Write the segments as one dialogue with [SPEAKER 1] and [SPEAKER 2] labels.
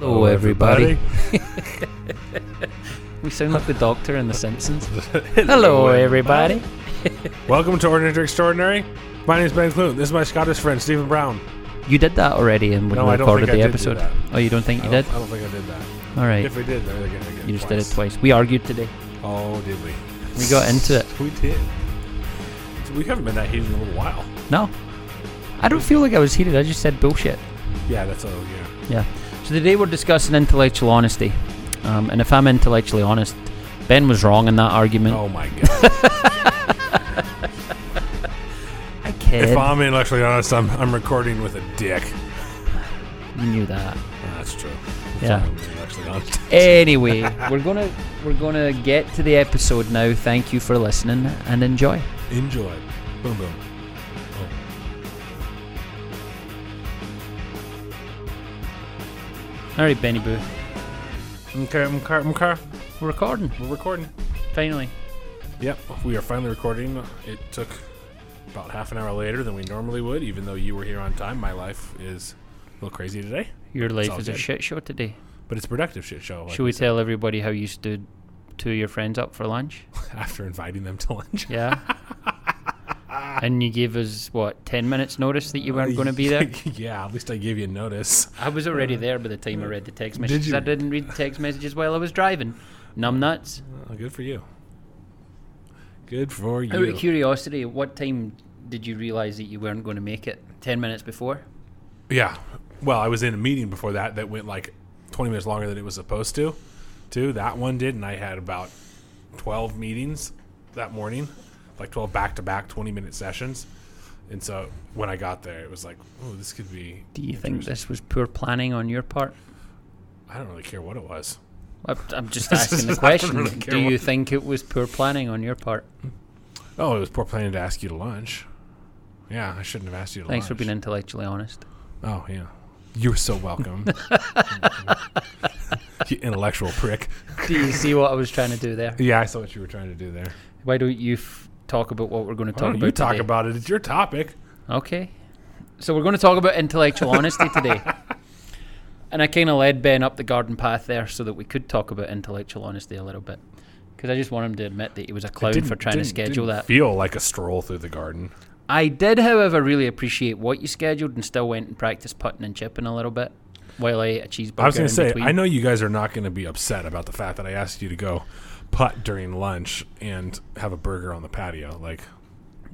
[SPEAKER 1] Hello, everybody. we sound like the Doctor in The Simpsons. Hello, everybody.
[SPEAKER 2] Welcome to Ordinary to Extraordinary. My name is Ben Clune. This is my Scottish friend, Stephen Brown.
[SPEAKER 1] You did that already, and when
[SPEAKER 2] No,
[SPEAKER 1] we
[SPEAKER 2] I don't
[SPEAKER 1] recorded
[SPEAKER 2] think
[SPEAKER 1] the
[SPEAKER 2] I did do
[SPEAKER 1] episode.
[SPEAKER 2] that.
[SPEAKER 1] Oh, you don't think
[SPEAKER 2] I
[SPEAKER 1] you
[SPEAKER 2] don't,
[SPEAKER 1] did?
[SPEAKER 2] I don't think I did that.
[SPEAKER 1] All right.
[SPEAKER 2] If we did, then I think I did
[SPEAKER 1] You just did it
[SPEAKER 2] twice.
[SPEAKER 1] twice. We argued today.
[SPEAKER 2] Oh, did we?
[SPEAKER 1] We got into it.
[SPEAKER 2] We did. We haven't been that heated in a little while.
[SPEAKER 1] No, I don't feel like I was heated. I just said bullshit.
[SPEAKER 2] Yeah, that's all. yeah.
[SPEAKER 1] Yeah. So today we're discussing intellectual honesty, um, and if I'm intellectually honest, Ben was wrong in that argument.
[SPEAKER 2] Oh my god.
[SPEAKER 1] I kid.
[SPEAKER 2] if I'm intellectually honest, I'm I'm recording with a dick.
[SPEAKER 1] You knew that.
[SPEAKER 2] That's true.
[SPEAKER 1] Yeah.
[SPEAKER 2] I'm intellectually honest.
[SPEAKER 1] Anyway, we're gonna we're gonna get to the episode now. Thank you for listening and enjoy.
[SPEAKER 2] Enjoy. Boom boom.
[SPEAKER 1] All right, Benny Boo,
[SPEAKER 2] Okay, okay, okay.
[SPEAKER 1] we're recording
[SPEAKER 2] We're recording.
[SPEAKER 1] finally.
[SPEAKER 2] Yep, we are finally recording. It took about half an hour later than we normally would, even though you were here on time. My life is a little crazy today,
[SPEAKER 1] Your life is a
[SPEAKER 2] good.
[SPEAKER 1] shit show today.
[SPEAKER 2] but it's a productive shit show. like
[SPEAKER 1] Should we tell everybody how you stood two of your friends up for lunch?
[SPEAKER 2] after inviting them to lunch?
[SPEAKER 1] Yeah. Ah. and you gave us what ten minutes notice that you weren't going to be there.
[SPEAKER 2] yeah, at least I gave you notice.
[SPEAKER 1] I was already uh, there by the time I read the text messages.
[SPEAKER 2] you?
[SPEAKER 1] I didn't read the text messages while I was driving. Numbnuts.
[SPEAKER 2] Oh, good for you. Good for
[SPEAKER 1] Out
[SPEAKER 2] you.
[SPEAKER 1] of curiosity, what time did you realize that you weren't going to make it? Ten minutes before.
[SPEAKER 2] Yeah. Well, I was in a meeting before that that went like 20 minutes longer than it was supposed to. Too. That one did, and I had about 12 meetings that morning, like 12 back-to-back 20-minute sessions. And so when I got there, it was like, oh, this could be.
[SPEAKER 1] Do you think this was poor planning on your part?
[SPEAKER 2] I don't really care what it was.
[SPEAKER 1] I'm- just asking the question.
[SPEAKER 2] really
[SPEAKER 1] Do you
[SPEAKER 2] what-
[SPEAKER 1] think it was poor planning on your part?
[SPEAKER 2] Oh, it was poor planning to ask you to lunch. Yeah, I shouldn't have asked you to lunch.
[SPEAKER 1] Thanks for being intellectually honest.
[SPEAKER 2] Oh, yeah. You're so welcome. you intellectual prick.
[SPEAKER 1] Do you see what I was trying to do there?
[SPEAKER 2] Yeah, I saw what you were trying to do there.
[SPEAKER 1] Why don't you f- talk about what we're going to talk about
[SPEAKER 2] you talk
[SPEAKER 1] today?
[SPEAKER 2] about it. It's your topic.
[SPEAKER 1] Okay. So we're going to talk about intellectual honesty today. And I kind of led Ben up the garden path there so that we could talk about intellectual honesty a little bit. Because I just want him to admit that he was a clown for trying to schedule that.
[SPEAKER 2] Feel like a stroll through the garden.
[SPEAKER 1] I did, however, really appreciate what you scheduled and still went and practiced putting and chipping a little bit while I ate a cheeseburger.
[SPEAKER 2] I was going to say,
[SPEAKER 1] between.
[SPEAKER 2] I know you guys are not going to be upset about the fact that I asked you to go putt during lunch and have a burger on the patio. Like,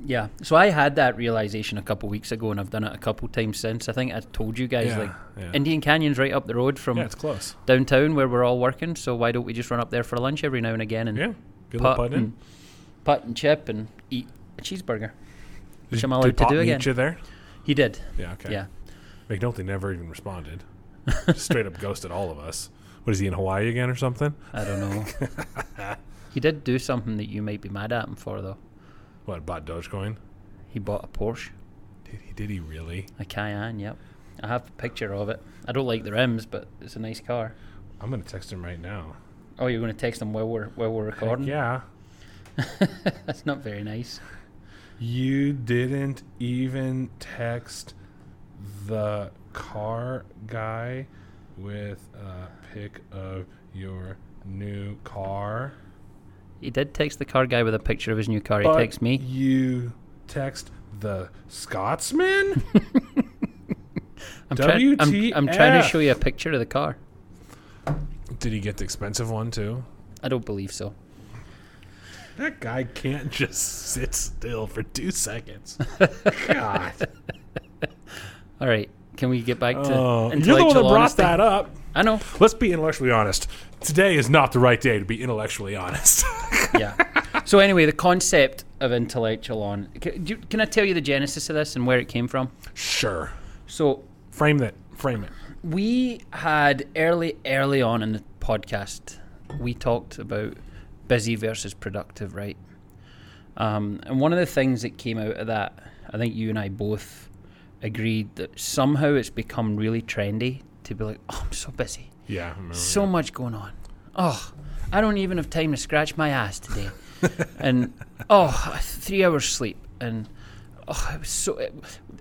[SPEAKER 1] Yeah. So I had that realization a couple weeks ago, and I've done it a couple times since. I think I told you guys
[SPEAKER 2] Yeah,
[SPEAKER 1] like
[SPEAKER 2] yeah.
[SPEAKER 1] Indian Canyon's right up the road from
[SPEAKER 2] yeah, it's close.
[SPEAKER 1] downtown where we're all working. So why don't we just run up there for lunch every now and again and
[SPEAKER 2] Yeah, good
[SPEAKER 1] putt and, putt and chip and eat a cheeseburger? which
[SPEAKER 2] Did-
[SPEAKER 1] I'm allowed to do
[SPEAKER 2] meet
[SPEAKER 1] again.
[SPEAKER 2] you there?
[SPEAKER 1] He did.
[SPEAKER 2] Yeah, okay.
[SPEAKER 1] Yeah.
[SPEAKER 2] McNulty never even responded. Straight up ghosted all of us. What is he in Hawaii again or something?
[SPEAKER 1] I don't know. he did do something that you might be mad at him for though.
[SPEAKER 2] What bought Dogecoin?
[SPEAKER 1] He bought a Porsche,
[SPEAKER 2] Did he? Did he really?
[SPEAKER 1] a Cayenne. Yep. I have a picture of it. I don't like the rims, but it's a nice car.
[SPEAKER 2] I'm gonna text him right now.
[SPEAKER 1] Oh, you're going to text him while we're while we're
[SPEAKER 2] Heck
[SPEAKER 1] recording?
[SPEAKER 2] yeah.
[SPEAKER 1] That's not very nice.
[SPEAKER 2] You didn't even text the car guy with a pic of your new car.
[SPEAKER 1] He did text the car guy with a picture of his new car. He
[SPEAKER 2] But
[SPEAKER 1] texted me.
[SPEAKER 2] You text the Scotsman?
[SPEAKER 1] I'm, trying, I'm, I'm trying to show you a picture of the car.
[SPEAKER 2] Did he get the expensive one too?
[SPEAKER 1] I don't believe so.
[SPEAKER 2] That guy can't just sit still for two seconds. God.
[SPEAKER 1] All right. Can we get back to
[SPEAKER 2] Oh, you're the one that brought
[SPEAKER 1] honesty?
[SPEAKER 2] that up.
[SPEAKER 1] I know.
[SPEAKER 2] Let's be intellectually honest. Today is not the right day to be intellectually honest.
[SPEAKER 1] yeah. So anyway, the concept of intellectual on. Can, you- can I tell you the genesis of this and where it came from?
[SPEAKER 2] sure.
[SPEAKER 1] So
[SPEAKER 2] Frame that. Frame it.
[SPEAKER 1] we had early, early on in the podcast, we talked about busy versus productive, right? Um, and one of the things that came out of that, I think you and I both agreed that somehow it's become really trendy to be like, oh, I'm so busy.
[SPEAKER 2] Yeah.
[SPEAKER 1] So
[SPEAKER 2] that.
[SPEAKER 1] much going on. Oh, I don't even have time to scratch my ass today. and oh, three hours sleep. And oh, it was so. It,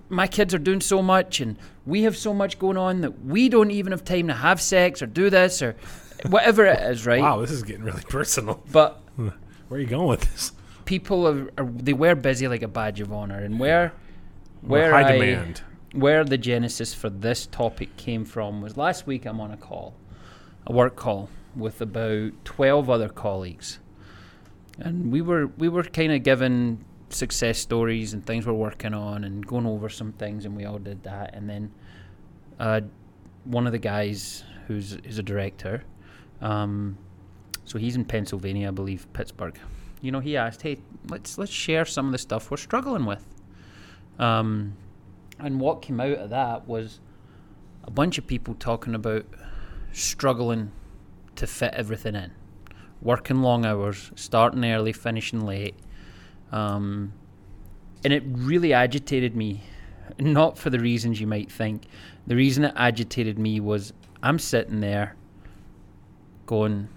[SPEAKER 1] my kids are doing so much, and we have so much going on that we don't even have time to have sex or do this or whatever it is, right?
[SPEAKER 2] Wow, this is getting really personal.
[SPEAKER 1] But
[SPEAKER 2] Where are you going with this?
[SPEAKER 1] people are, are they were busy like a badge of honor, and where where
[SPEAKER 2] high
[SPEAKER 1] I,
[SPEAKER 2] demand.
[SPEAKER 1] where the genesis for this topic came from was last week I'm on a call, a work call with about 12 other colleagues. And we were we were kind of given success stories and things we're working on and going over some things and we all did that and then uh, one of the guys who's who's a director um, so he's in Pennsylvania I believe Pittsburgh you know he asked hey let's let's share some of the stuff we're struggling with um, and what came out of that was a bunch of people talking about struggling to fit everything in. Working long hours, starting early, finishing late. Um, and it really agitated me. Not for the reasons you might think. The reason it agitated me was I'm sitting there going,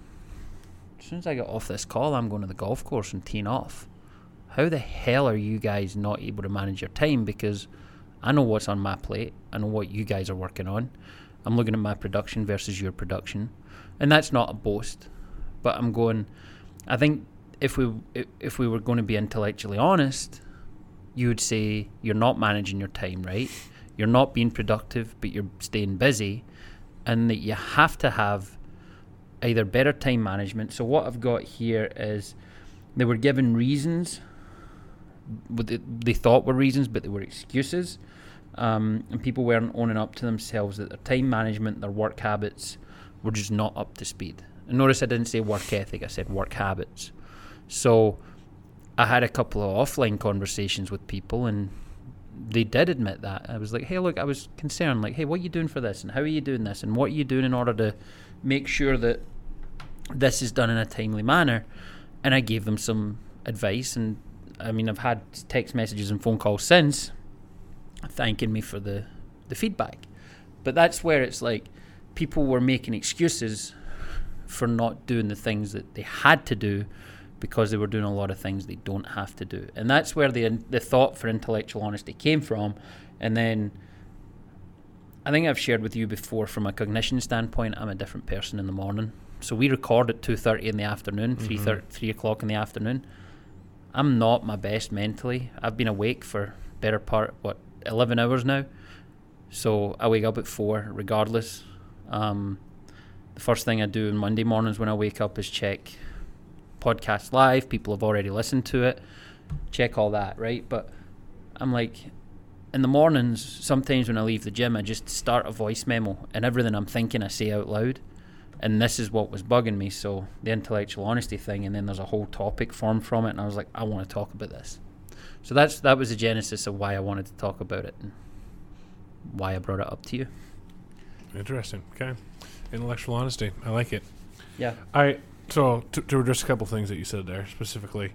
[SPEAKER 1] as soon as I get off this call, I'm going to the golf course and teeing off. How the hell are you guys not able to manage your time? Because I know what's on my plate. I know what you guys are working on. I'm looking at my production versus your production, and that's not a boast. But I'm going. I think if we if- we were going to be intellectually honest, you would say you're not managing your time right. You're not being productive, but you're staying busy, and that you have to have either better time management. So what I've got here is they were given reasons. They thought were reasons, but they were excuses um, and people weren't owning up to themselves that their time management, their work habits were just not up to speed. And notice I didn't say work ethic, I said work habits. So I had a couple of offline conversations with people and they did admit that. I was like, hey, look, I was concerned. Like, hey, what are you doing for this? And how are you doing this? And what are you doing in order to make sure that this is done in a timely manner? And I gave them some advice. And I mean, I've had text messages and phone calls since thanking me for the, the feedback. But that's where it's like people were making excuses for not doing the things that they had to do because they were doing a lot of things they don't have to do. And that's where the the thought for intellectual honesty came from. And then I think I've shared with you before from a cognition standpoint, I'm a different person in the morning. So we record at two thirty in the afternoon, three thir- mm-hmm. three o'clock in the afternoon. I'm not my best mentally. I've been awake for better part what eleven hours now. So I wake up at four, regardless. Um, the first thing I do on Monday mornings when I wake up is check podcast live. People have already listened to it. Check all that, right? But I'm like, in the mornings, sometimes when I leave the gym, I just start a voice memo and everything I'm thinking I say out loud. And this is what was bugging me. So the intellectual honesty thing, and then there's a whole topic formed from it. And I was like, I want to talk about this. So that's that was the genesis of why I wanted to talk about it and why I brought it up to you.
[SPEAKER 2] Interesting. Okay. Intellectual honesty. I like it.
[SPEAKER 1] Yeah.
[SPEAKER 2] I so to, to address a couple things that you said there specifically.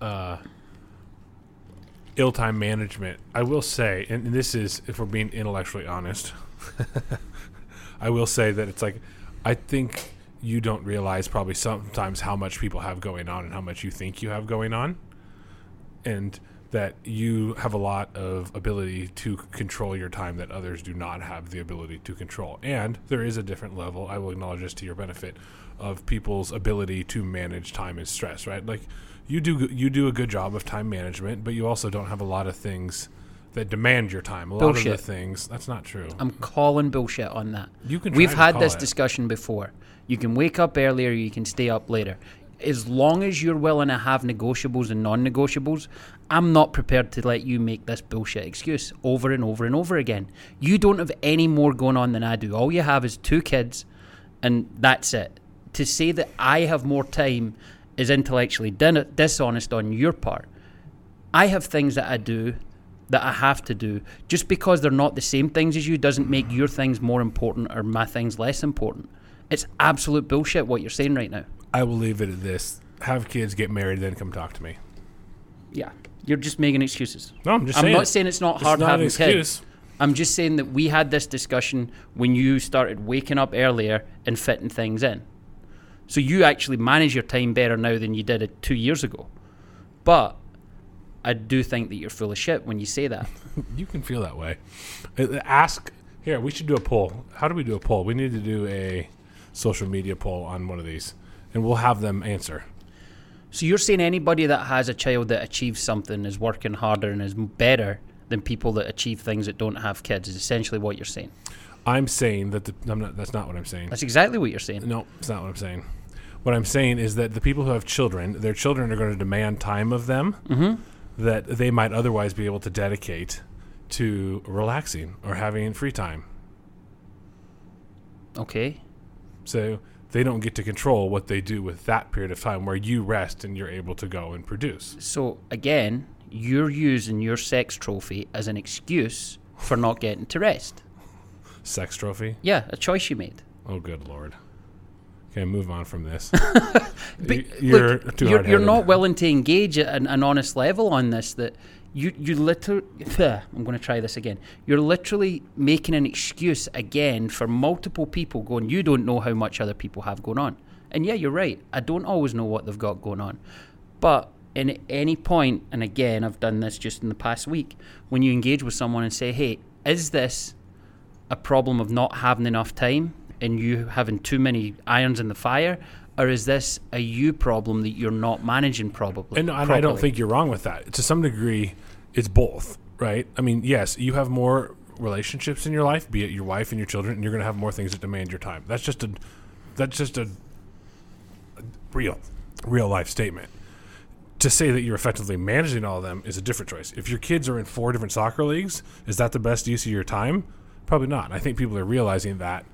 [SPEAKER 2] Uh, ill time management. I will say, and, and this is if we're being intellectually honest. I will say that it's like I think you don't realize probably sometimes how much people have going on and how much you think you have going on, and that you have a lot of ability to control your time that others do not have the ability to control. And there is a different level, I will acknowledge this to your benefit, of people's ability to manage time and stress, right? Like you do you do a good job of time management, but you also don't have a lot of things that demand your time. A lot of
[SPEAKER 1] Bullshit.
[SPEAKER 2] the things that's not true.
[SPEAKER 1] I'm calling bullshit on that.
[SPEAKER 2] You can
[SPEAKER 1] We've
[SPEAKER 2] to
[SPEAKER 1] had this
[SPEAKER 2] it.
[SPEAKER 1] discussion before. You can wake up earlier, you can stay up later. As long as you're willing to have negotiables and non negotiables, I'm not prepared to let you make this bullshit excuse over and over and over again. You don't have any more going on than I do. All you have is two kids, and that's it. To say that I have more time is intellectually dishonest on your part. I have things that I do that I have to do. Just because they're not the same things as you doesn't make your things more important or my things less important. It's absolute bullshit what you're saying right now.
[SPEAKER 2] I will leave it at this. Have kids, get married, then come talk to me.
[SPEAKER 1] Yeah. You're just making excuses.
[SPEAKER 2] No, I'm just
[SPEAKER 1] I'm
[SPEAKER 2] saying.
[SPEAKER 1] not saying it's not
[SPEAKER 2] It's
[SPEAKER 1] hard
[SPEAKER 2] not
[SPEAKER 1] having kids. I'm just saying that we had this discussion when you started waking up earlier and fitting things in. So you actually manage your time better now than you did it two years ago. But I do think that you're full of shit when you say that.
[SPEAKER 2] You can feel that way. Uh, Ask here. We should do a poll. How do we do a poll? We need to do a social media poll on one of these, and we'll have them answer.
[SPEAKER 1] So you're saying anybody that has a child that achieves something is working harder and is better than people that achieve things that don't have kids is essentially what you're saying.
[SPEAKER 2] I'm saying that the, I'm not. That's not what I'm saying.
[SPEAKER 1] That's exactly what you're saying.
[SPEAKER 2] No, it's not what I'm saying. What I'm saying is that the people who have children, their children are going to demand time of them that they might otherwise be able to dedicate to relaxing or having free time.
[SPEAKER 1] Okay.
[SPEAKER 2] So they don't get to control what they do with that period of time where you rest and you're able to go and produce.
[SPEAKER 1] So again, you're using your sex trophy as an excuse for not getting to rest.
[SPEAKER 2] Sex trophy.
[SPEAKER 1] Yeah, a choice you made.
[SPEAKER 2] Oh, good lord. Okay, move on from this.
[SPEAKER 1] But
[SPEAKER 2] you're
[SPEAKER 1] look,
[SPEAKER 2] too
[SPEAKER 1] you're, you're not willing to engage at an, an honest level on this. That you you literally. I'm going to try this again. You're literally making an excuse again for multiple people going. You don't know how much other people have going on. And yeah, you're right. I don't always know what they've got going on, but in any point, and again, I've done this just in the past week, when you engage with someone and say, "Hey, is this a problem of not having enough time and you having too many irons in the fire, or is this a you problem that you're not managing probably?
[SPEAKER 2] And, and I don't think you're wrong with that. To some degree, it's both, right? I mean, yes, you have more relationships in your life, be it your wife and your children, and you're going to have more things that demand your time. That's just a that's just a, a real real life statement. To say that you're effectively managing all of them is a different choice. If your kids are in four different soccer leagues, is that the best use of your time? Probably not. I think people are realizing that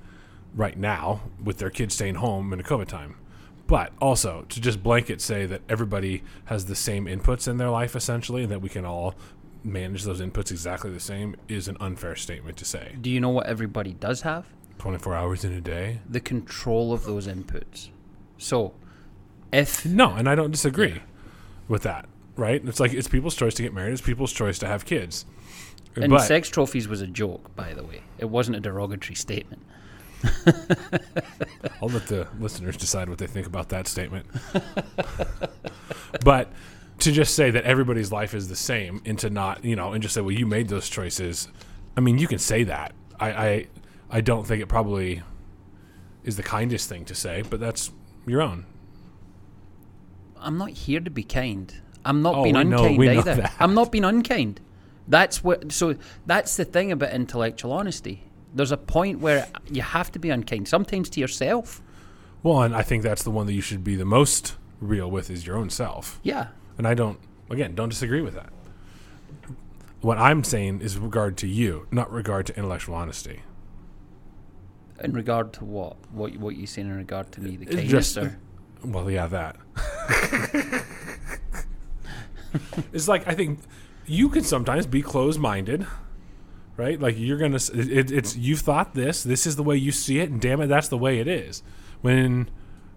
[SPEAKER 2] right now with their kids staying home in a COVID time. But also to just blanket say that everybody has the same inputs in their life essentially, and that we can all manage those inputs exactly the same is an unfair statement to say.
[SPEAKER 1] Do you know what everybody does have?
[SPEAKER 2] 24 hours in a day?
[SPEAKER 1] The control of those inputs. So, if
[SPEAKER 2] No, and I don't disagree with that, right? It's like it's people's choice to get married, it's people's choice to have kids.
[SPEAKER 1] and
[SPEAKER 2] but
[SPEAKER 1] sex trophies was a joke, by the way, it wasn't a derogatory statement.
[SPEAKER 2] I'll let the listeners decide what they think about that statement. but to just say that everybody's life is the same and to not, you know, and just say, well, you made those choices. I mean, you can say that. I, I, I don't think it probably is the kindest thing to say, but that's your own.
[SPEAKER 1] I'm not here to be kind. I'm not
[SPEAKER 2] Oh,
[SPEAKER 1] being unkind
[SPEAKER 2] know
[SPEAKER 1] either. I'm not being unkind. That's what. So that's the thing about intellectual honesty. There's a point where you have to be unkind, sometimes to yourself.
[SPEAKER 2] Well, and I think that's the one that you should be the most real with is your own self.
[SPEAKER 1] Yeah.
[SPEAKER 2] And I don't, again, don't disagree with that. What I'm saying is regard to you, not regard to intellectual honesty.
[SPEAKER 1] In regard to what? What what you saying in regard to me? The kindness
[SPEAKER 2] just-
[SPEAKER 1] or
[SPEAKER 2] Well, yeah, that. it's like I think you can sometimes be closed-minded, right? Like you're gonna, s- it, it- it's you've thought this, this is the way you see it, and damn it, that's the way it is. When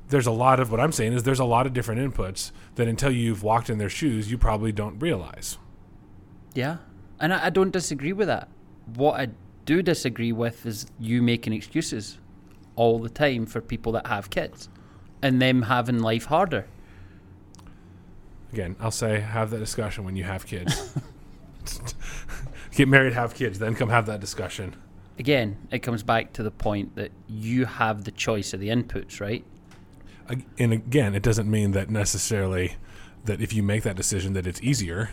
[SPEAKER 2] there's a lot of what I'm saying is there's a lot of different inputs that until you've walked in their shoes, you probably don't realize.
[SPEAKER 1] Yeah, and I, I don't disagree with that. What I do disagree with is you making excuses all the time for people that have kids and them having life harder.
[SPEAKER 2] Again, I'll say have that discussion when you have kids. Get married, have kids, then come have that discussion.
[SPEAKER 1] Again, it comes back to the point that you have the choice of the inputs, right?
[SPEAKER 2] And again, it doesn't mean that necessarily that if you make that decision that it's easier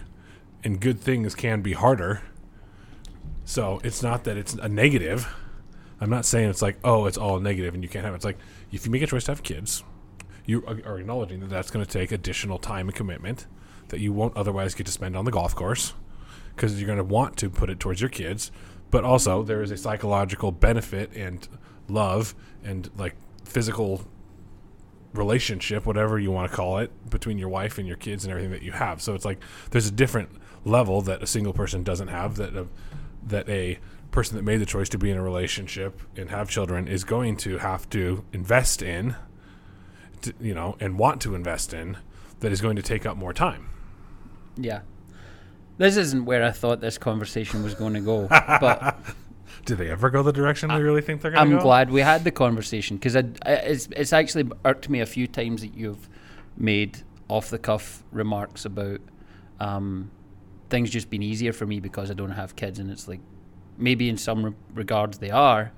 [SPEAKER 2] and good things can be harder. So it's not that it's a negative. I'm not saying it's like, oh, it's all negative and you can't have it. It's like if you make a choice to have kids, you are are acknowledging that that's going to take additional time and commitment that you won't otherwise get to spend on the golf course because you're going to want to put it towards your kids. But also, there is a psychological benefit and love and like physical relationship, whatever you want to call it, between your wife and your kids and everything that you have. So it's like there's a different level that a single person doesn't have that a, that a person that made the choice to be in a relationship and have children is going to have to invest in, to, you know, and want to invest in that is going to take up more time.
[SPEAKER 1] Yeah. This isn't where I thought this conversation was going to go, but
[SPEAKER 2] Do they ever go the direction they really think they're going to. I'm
[SPEAKER 1] glad we had the conversation because it's it's actually irked me a few times that you've made off the cuff remarks about um, things just been easier for me because I don't have kids, and it's like maybe in some re- regards they are,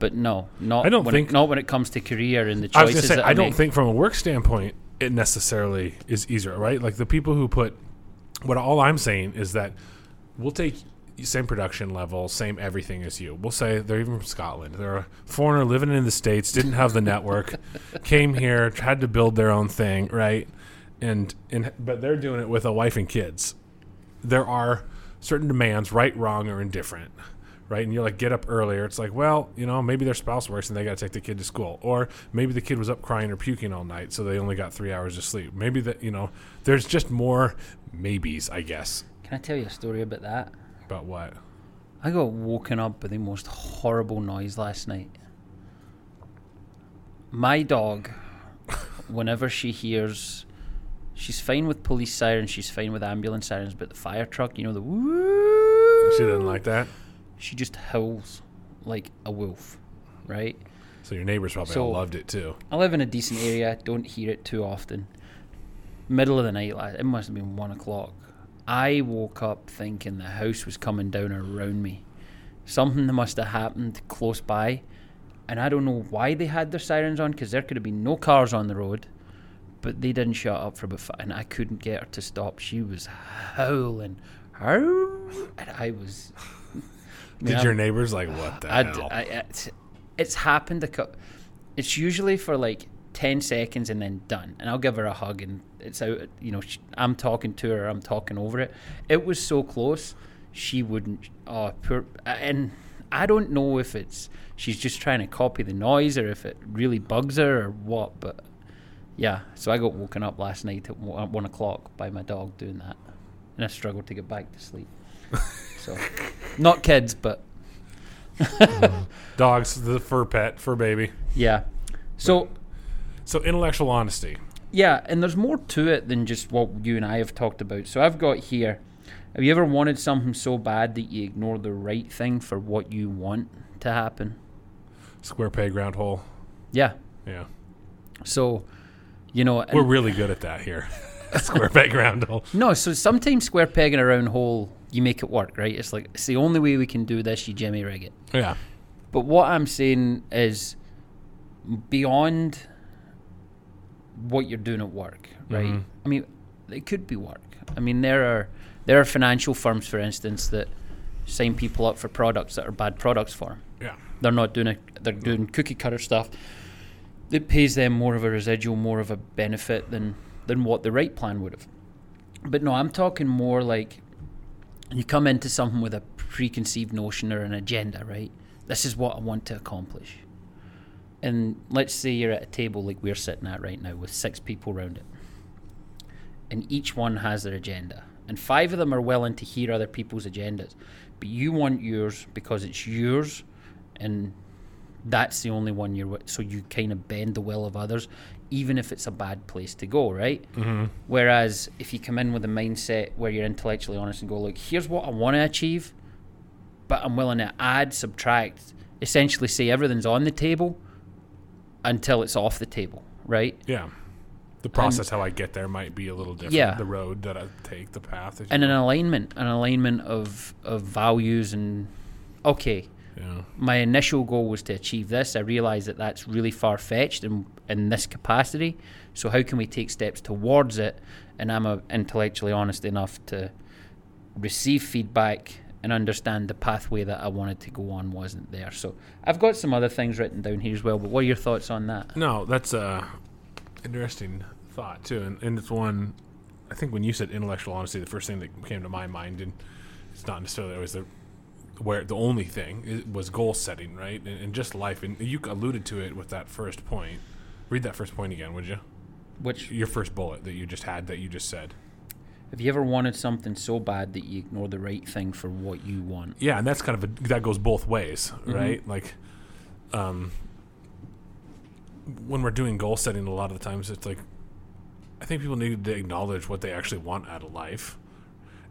[SPEAKER 1] but no, not.
[SPEAKER 2] I don't
[SPEAKER 1] when
[SPEAKER 2] think-
[SPEAKER 1] it, not when it comes to career and the choices.
[SPEAKER 2] I was say
[SPEAKER 1] that
[SPEAKER 2] I don't
[SPEAKER 1] make.
[SPEAKER 2] think from a work standpoint it necessarily is easier, right? Like the people who put what all I'm saying is that we'll take same production level, same everything as you. We'll say they're even from Scotland. They're a foreigner living in the states, didn't have the network, came here, had to build their own thing, right? And and but they're doing it with a wife and kids. There are certain demands, right, wrong, or indifferent. Right, and you're like, get up earlier. It's like, well, you know, maybe their spouse works and they got to take the kid to school, or maybe the kid was up crying or puking all night, so they only got three hours of sleep. Maybe that, you know, there's just more maybes, I guess.
[SPEAKER 1] Can I tell you a story about that?
[SPEAKER 2] About what?
[SPEAKER 1] I got woken up by the most horrible noise last night. My dog, whenever she hears, she's fine with police sirens, she's fine with ambulance sirens, but the fire truck, you know, the woo,
[SPEAKER 2] She doesn't like that.
[SPEAKER 1] She just howls like a wolf, right?
[SPEAKER 2] So your neighbors probably
[SPEAKER 1] So-
[SPEAKER 2] all loved it too.
[SPEAKER 1] I live in a decent area, don't hear it too often. Middle of the night, it must have been one o'clock. I woke up thinking the house was coming down around me. Something must have happened close by, and I don't know why they had their sirens on because there could have been no cars on the road, but they didn't shut up for about five, and I couldn't get her to stop. She was howling, howl, and I was.
[SPEAKER 2] Did
[SPEAKER 1] Yeah.
[SPEAKER 2] your neighbors like what the
[SPEAKER 1] I,
[SPEAKER 2] hell?
[SPEAKER 1] I, it's, it's happened a cou- It's usually for like ten seconds and then done, and I'll give her a hug and it's out. You know, sh I'm talking to her, I'm talking over it. It was so close, she wouldn't. Oh, poor. And I don't know if it's she's just trying to copy the noise or if it really bugs her or what. But yeah, so I got woken up last night at one o'clock by my dog doing that, and I struggled to get back to sleep. So, not kids, but
[SPEAKER 2] Dogs, the fur pet, fur baby.
[SPEAKER 1] Yeah. So
[SPEAKER 2] So intellectual honesty.
[SPEAKER 1] yeah, and there's more to it than just what you and I have talked about. So I've got here. Have you ever wanted something so bad that you ignore the right thing for what you want to happen?
[SPEAKER 2] Square peg, round hole.
[SPEAKER 1] Yeah.
[SPEAKER 2] Yeah.
[SPEAKER 1] So, you know, and-
[SPEAKER 2] We're really good at that here. Square peg, round hole.
[SPEAKER 1] no. So sometimes square peg in a round hole, you make it work, right? It's like it's the only way we can do this. You Jimmy rig it.
[SPEAKER 2] Yeah.
[SPEAKER 1] But what I'm saying is beyond what you're doing at work, right?
[SPEAKER 2] Mhm.
[SPEAKER 1] I mean, it could be work. I mean, there are there are financial firms, for instance, that sign people up for products that are bad products for them.
[SPEAKER 2] Yeah.
[SPEAKER 1] They're not doing a, they're doing cookie cutter stuff. It pays them more of a residual, more of a benefit than than what the right plan would have. But no, I'm talking more like you come into something with a preconceived notion or an agenda, right? This is what I want to accomplish. And let's say you're at a table like we're sitting at right now with six people around it. And each one has their agenda. And five of them are willing to hear other people's agendas. But you want yours because it's yours and that's the only one you're with. So you kind of bend the will of others, even if it's a bad place to go, right?
[SPEAKER 2] Mm-hmm.
[SPEAKER 1] Whereas if you come in with a mindset where you're intellectually honest and go, look, here's what I want to achieve, but I'm willing to add, subtract, essentially say everything's on the table until it's off the table, right?
[SPEAKER 2] Yeah. The process how I get there might be a little different.
[SPEAKER 1] Yeah.
[SPEAKER 2] The road that I take, the path.
[SPEAKER 1] And an alignment, an alignment of of values and okay,
[SPEAKER 2] yeah.
[SPEAKER 1] my initial goal was to achieve this. I realize that that's really far fetched in, in this capacity. So, how can we take steps towards it? And I'm uh intellectually honest enough to receive feedback and understand the pathway that I wanted to go on wasn't there. So, I've got some other things written down here as well. But what are your thoughts on that?
[SPEAKER 2] No, that's a interesting thought too, and, and it's one. I think when you said intellectual honesty, the first thing that came to my mind, and it's not necessarily always the where the only thing was goal setting, right, and, and just life. And you alluded to it with that first point. Read that first point again, would you?
[SPEAKER 1] Which
[SPEAKER 2] Your first bullet that you just had that you just said.
[SPEAKER 1] have you ever wanted something so bad that you ignore the right thing for what you want?
[SPEAKER 2] Yeah, and that's kind of a, that goes both ways,
[SPEAKER 1] Mhm.
[SPEAKER 2] right? Like, um, when we're doing goal setting, a lot of the times it's like, I think people need to acknowledge what they actually want out of life,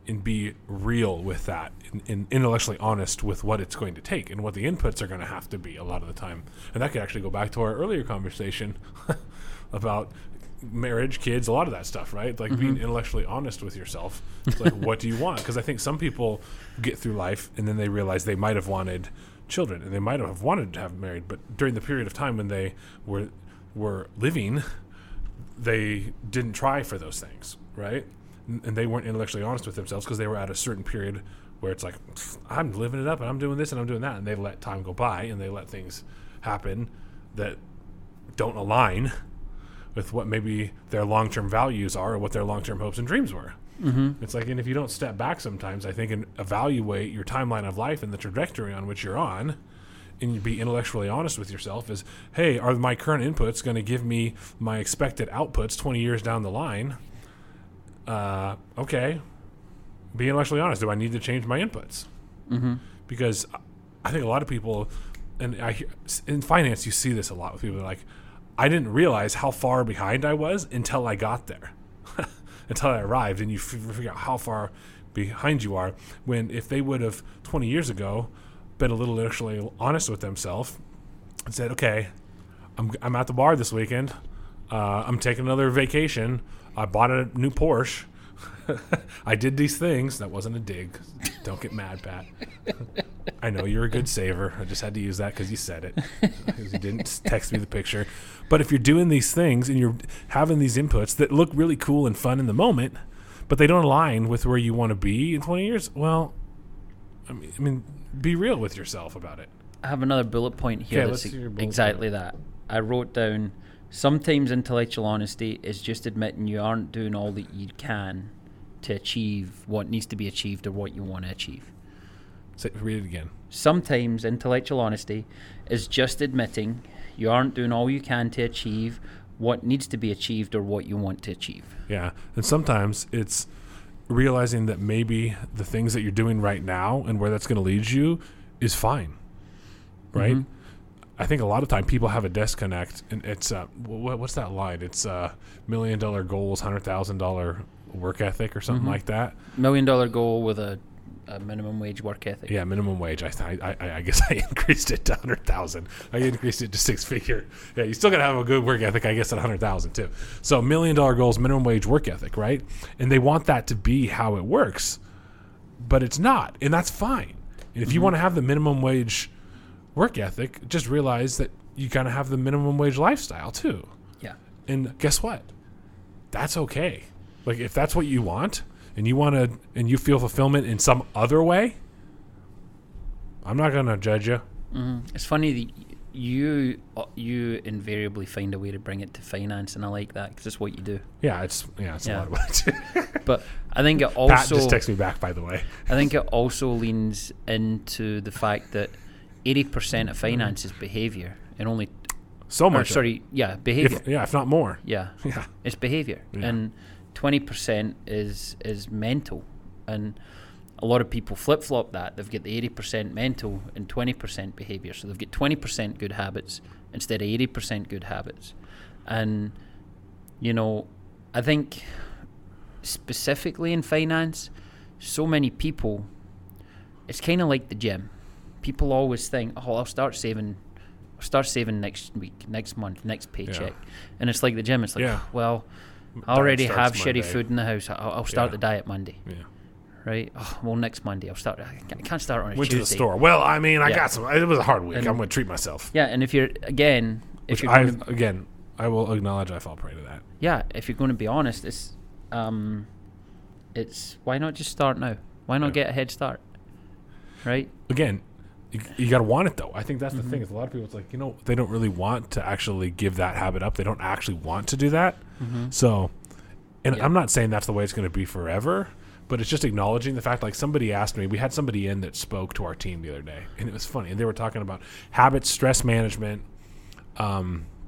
[SPEAKER 2] and be real with that, and, and intellectually honest with what it's going to take and what the inputs are going to have to be a lot of the time. And that could actually go back to our earlier conversation about marriage, kids, a lot of that stuff, right? Like being mm-hmm. intellectually honest with yourself. It's like, what do you want? Because I think some people get through life and then they realize they might have wanted children and they might have wanted to have married, but during the period of time when they were were living, they didn't try for those things, right? And they weren't intellectually honest with themselves because they were at a certain period where it's like, I'm living it up and I'm doing this and I'm doing that. And they let time go by and they let things happen that don't align with what maybe their long term values are or what their long term hopes and dreams were. Mm-hmm. It's like, and if you don't step back sometimes, I think, and evaluate your timeline of life and the trajectory on which you're on, and you be intellectually honest with yourself is, hey, are my current inputs going to give me my expected outputs 20 years down the line? Uh, okay. Be intellectually honest. Do I need to change my inputs?
[SPEAKER 1] Mm-hmm.
[SPEAKER 2] Because I think a lot of people, and I in finance, you see this a lot with people. Like, I didn't realize how far behind I was until I got there, until I arrived, and you f- figure out how far behind you are. When if they would have 20 years ago been a little intellectually honest with themselves and said, okay, I'm, I'm at the bar this weekend. Uh, I'm taking another vacation. I bought a new Porsche. I did these things. That wasn't a dig. Don't get mad, Pat. I know you're a good saver. I just had to use that because you said it. you didn't text me the picture. But if you're doing these things and you're having these inputs that look really cool and fun in the moment, but they don't align with where you want to be in 20 years, well, I mean, I mean, be real with yourself about it.
[SPEAKER 1] I have another bullet point here
[SPEAKER 2] Okay,
[SPEAKER 1] that's
[SPEAKER 2] let's hear your bullet
[SPEAKER 1] exactly that. I wrote down sometimes intellectual honesty is just admitting you aren't doing all that you can to achieve what needs to be achieved or what you want to achieve.
[SPEAKER 2] Say, read it again.
[SPEAKER 1] Sometimes intellectual honesty is just admitting you aren't doing all you can to achieve what needs to be achieved or what you want to achieve.
[SPEAKER 2] Yeah. And sometimes it's realizing that maybe the things that you're doing right now and where that's going to lead you is fine. Right?
[SPEAKER 1] Mhm.
[SPEAKER 2] I think a lot of time people have a disconnect and it's uh wh- what's that line? It's uh million dollar goals, $100,000 work ethic or something
[SPEAKER 1] Mhm.
[SPEAKER 2] like that.
[SPEAKER 1] Million dollar goal with a, a minimum wage work ethic.
[SPEAKER 2] Yeah, minimum wage. I, th- I, I, I guess I increased it to hundred thousand. I increased it to six figure. Yeah, you still gotta have a good work ethic. I guess at hundred thousand too. So million dollar goals, minimum wage work ethic, right? And they want that to be how it works, but it's not, and that's fine. And if you want to have the minimum wage work ethic, just realize that you kind of have the minimum wage lifestyle too.
[SPEAKER 1] Yeah.
[SPEAKER 2] And guess what? That's okay. Like if that's what you want and you want to and you feel fulfillment in some other way, I'm not going to judge you.
[SPEAKER 1] hmm It's funny that you uh, you invariably find a way to bring it to finance, and I like that because it's what you do.
[SPEAKER 2] Yeah, it's yeah, it's
[SPEAKER 1] Yeah.
[SPEAKER 2] a lot of what.
[SPEAKER 1] But I think it
[SPEAKER 2] Pat
[SPEAKER 1] also
[SPEAKER 2] just texted me back by the way.
[SPEAKER 1] I think it also leans into the fact that eighty percent of finance is behavior, and only
[SPEAKER 2] So much. of
[SPEAKER 1] sorry, yeah, behavior.
[SPEAKER 2] If, yeah, if not more.
[SPEAKER 1] yeah,
[SPEAKER 2] Yeah.
[SPEAKER 1] it's behavior,
[SPEAKER 2] Yeah.
[SPEAKER 1] and twenty percent is is mental, and a lot of people flip flop that. They've got the eighty percent mental and twenty percent behavior, so they've got twenty percent good habits instead of eighty percent good habits, and you know, I think specifically in finance, so many people, it's kind of like the gym. People always think, "Oh, I'll start saving." I'll Start saving next week, next month, next paycheck, and it's like the gym. It's like,
[SPEAKER 2] Yeah.
[SPEAKER 1] well, I already have shitty food in the house. I'll, I'll start
[SPEAKER 2] Yeah.
[SPEAKER 1] the diet Monday,
[SPEAKER 2] Yeah.
[SPEAKER 1] right? Oh, well, next Monday I'll start. I can't- start on a
[SPEAKER 2] Went to
[SPEAKER 1] Tuesday.
[SPEAKER 2] the store. Well, I mean, I
[SPEAKER 1] Yeah.
[SPEAKER 2] got some. It was a hard week.
[SPEAKER 1] And-
[SPEAKER 2] I'm going to treat myself.
[SPEAKER 1] Yeah, and if you're again, if
[SPEAKER 2] Which
[SPEAKER 1] you're
[SPEAKER 2] I
[SPEAKER 1] to,
[SPEAKER 2] again, I will acknowledge I fall prey to that.
[SPEAKER 1] yeah, if you're going to be honest, it's um, it's why not just start now? Why not
[SPEAKER 2] Yeah.
[SPEAKER 1] get a head start? Right?
[SPEAKER 2] again, you, you got to want it though. I think that's the
[SPEAKER 1] Mm-hmm.
[SPEAKER 2] thing. Is a lot of people, it's like you know, they don't really want to actually give that habit up. They don't actually want to do that. So, and
[SPEAKER 1] Yeah.
[SPEAKER 2] I'm not saying that's the way it's going to be forever, but it's just acknowledging the fact. Like somebody asked me, we had somebody in that spoke to our team the other day, and it was funny. And they were talking about habits, stress management. Um, you know, how,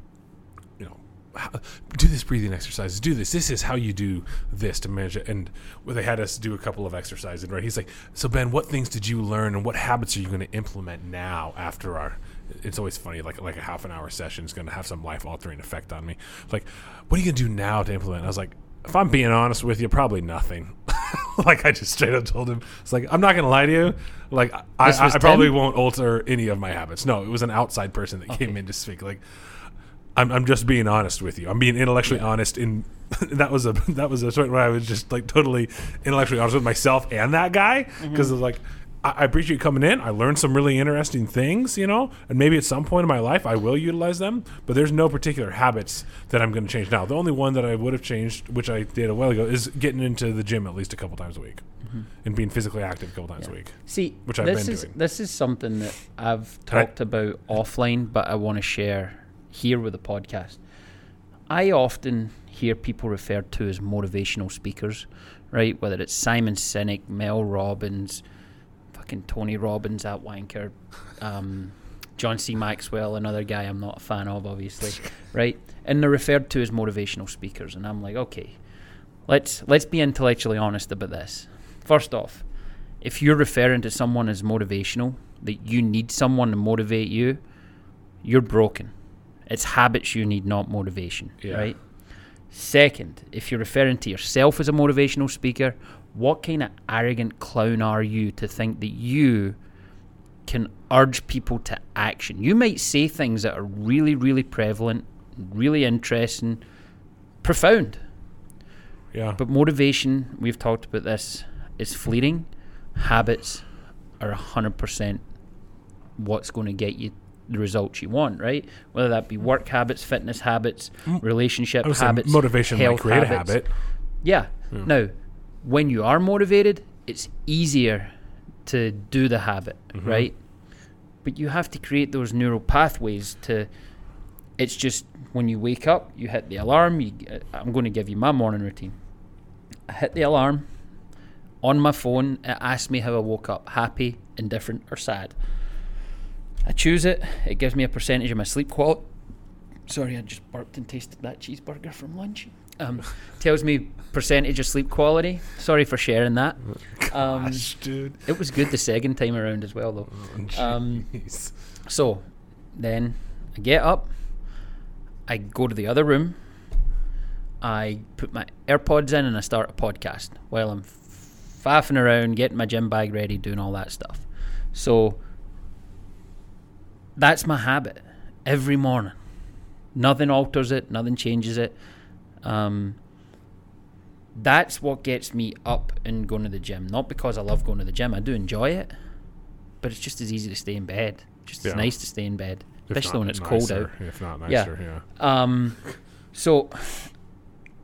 [SPEAKER 2] do this breathing exercise. Do this. This is how you do this to manage it. And well, they had us do a couple of exercises. Right? He's like, so Ben, what things did you learn, and what habits are you going to implement now after our? It's always funny, like like a half an hour session is going to have some life altering effect on me. Like, what are you going to do now to implement? And I was like, if I'm being honest with you, probably nothing. like I just straight up told him, it's like I'm not going to lie to you. Like I, I, I probably won't alter any of my habits. No, it was an outside person that came in to speak. Like I'm, I'm just being honest with you. I'm being intellectually honest. In that was a that was a point where I was just like totally intellectually honest with myself and that guy mm-hmm. because it's like I, I appreciate you coming in. I learned some really interesting things, you know, and maybe at some point in my life I will utilize them. But there's no particular habits that I'm going to change now. The only one that I would have changed, which I did a while ago, is getting into the gym at least a couple times a week mm-hmm. and being physically active a couple times a week.
[SPEAKER 1] See,
[SPEAKER 2] Which I've
[SPEAKER 1] this
[SPEAKER 2] been
[SPEAKER 1] is
[SPEAKER 2] doing.
[SPEAKER 1] this is something that I've
[SPEAKER 2] Can I-
[SPEAKER 1] talked about offline, but I want to share here with the podcast. I often hear people referred to as motivational speakers, right? Whether it's Simon Sinek, Mel Robbins, fucking Tony Robbins, that wanker, um, John C. Maxwell, another guy I'm not a fan of, obviously, right? And they're referred to as motivational speakers, and I'm like, okay, let's let's be intellectually honest about this. First off, if you're referring to someone as motivational, that you need someone to motivate you, you're broken. It's habits you need, not motivation,
[SPEAKER 2] Yeah.
[SPEAKER 1] right? Second, if you're referring to yourself as a motivational speaker, what kind of arrogant clown are you to think that you can urge people to action? You might say things that are really, really prevalent, really interesting, profound.
[SPEAKER 2] Yeah.
[SPEAKER 1] But motivation, we've talked about this, is fleeting. Habits are 100% what's going to get you the results you want, right? Whether that be work habits, fitness habits, mm. relationship
[SPEAKER 2] I
[SPEAKER 1] habits,
[SPEAKER 2] motivation
[SPEAKER 1] health
[SPEAKER 2] create a habit.
[SPEAKER 1] Yeah. Hmm. Now, when you are motivated, it's easier to do the habit, mm-hmm. right? But you have to create those neural pathways to. It's just when you wake up, you hit the alarm. You, uh, I'm going to give you my morning routine. I hit the alarm on my phone. It asks me how I woke up happy, indifferent, or sad. I choose it. It gives me a percentage of my sleep quality. Sorry, I just burped and tasted that cheeseburger from lunch. Um, tells me percentage of sleep quality. Sorry for sharing that. Um,
[SPEAKER 2] Gosh, dude.
[SPEAKER 1] it was good the second time around as well, though. Um, So then I get up, I go to the other room, I put my AirPods in, and I start a podcast while I'm faffing around, getting my gym bag ready, doing all that stuff. So that's my habit every morning. Nothing alters it, nothing changes it. Um, that's what gets me up and going to the gym. Not because I love going to the gym, I do enjoy it, but it's just as easy to stay in bed. Just as nice to stay in bed,
[SPEAKER 2] If
[SPEAKER 1] especially when it's cold out.
[SPEAKER 2] If not nicer, yeah.
[SPEAKER 1] Um, so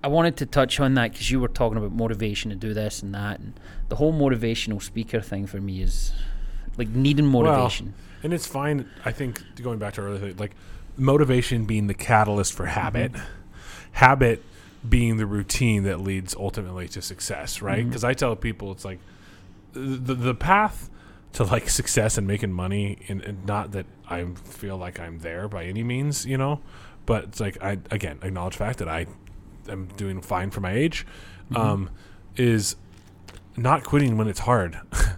[SPEAKER 1] I wanted to touch on that because you were talking about motivation to do this and that, and the whole motivational speaker thing for me is like needing motivation.
[SPEAKER 2] And it's fine. I think going back to earlier, like motivation being the catalyst for habit, mm-hmm. habit being the routine that leads ultimately to success, right? Mm-hmm. Because I tell people it's like the the path to like success and making money, and, and not that I feel like I'm there by any means, you know, but it's like I again acknowledge the fact that I am doing fine for my age, mm-hmm. um, is not quitting when it's hard.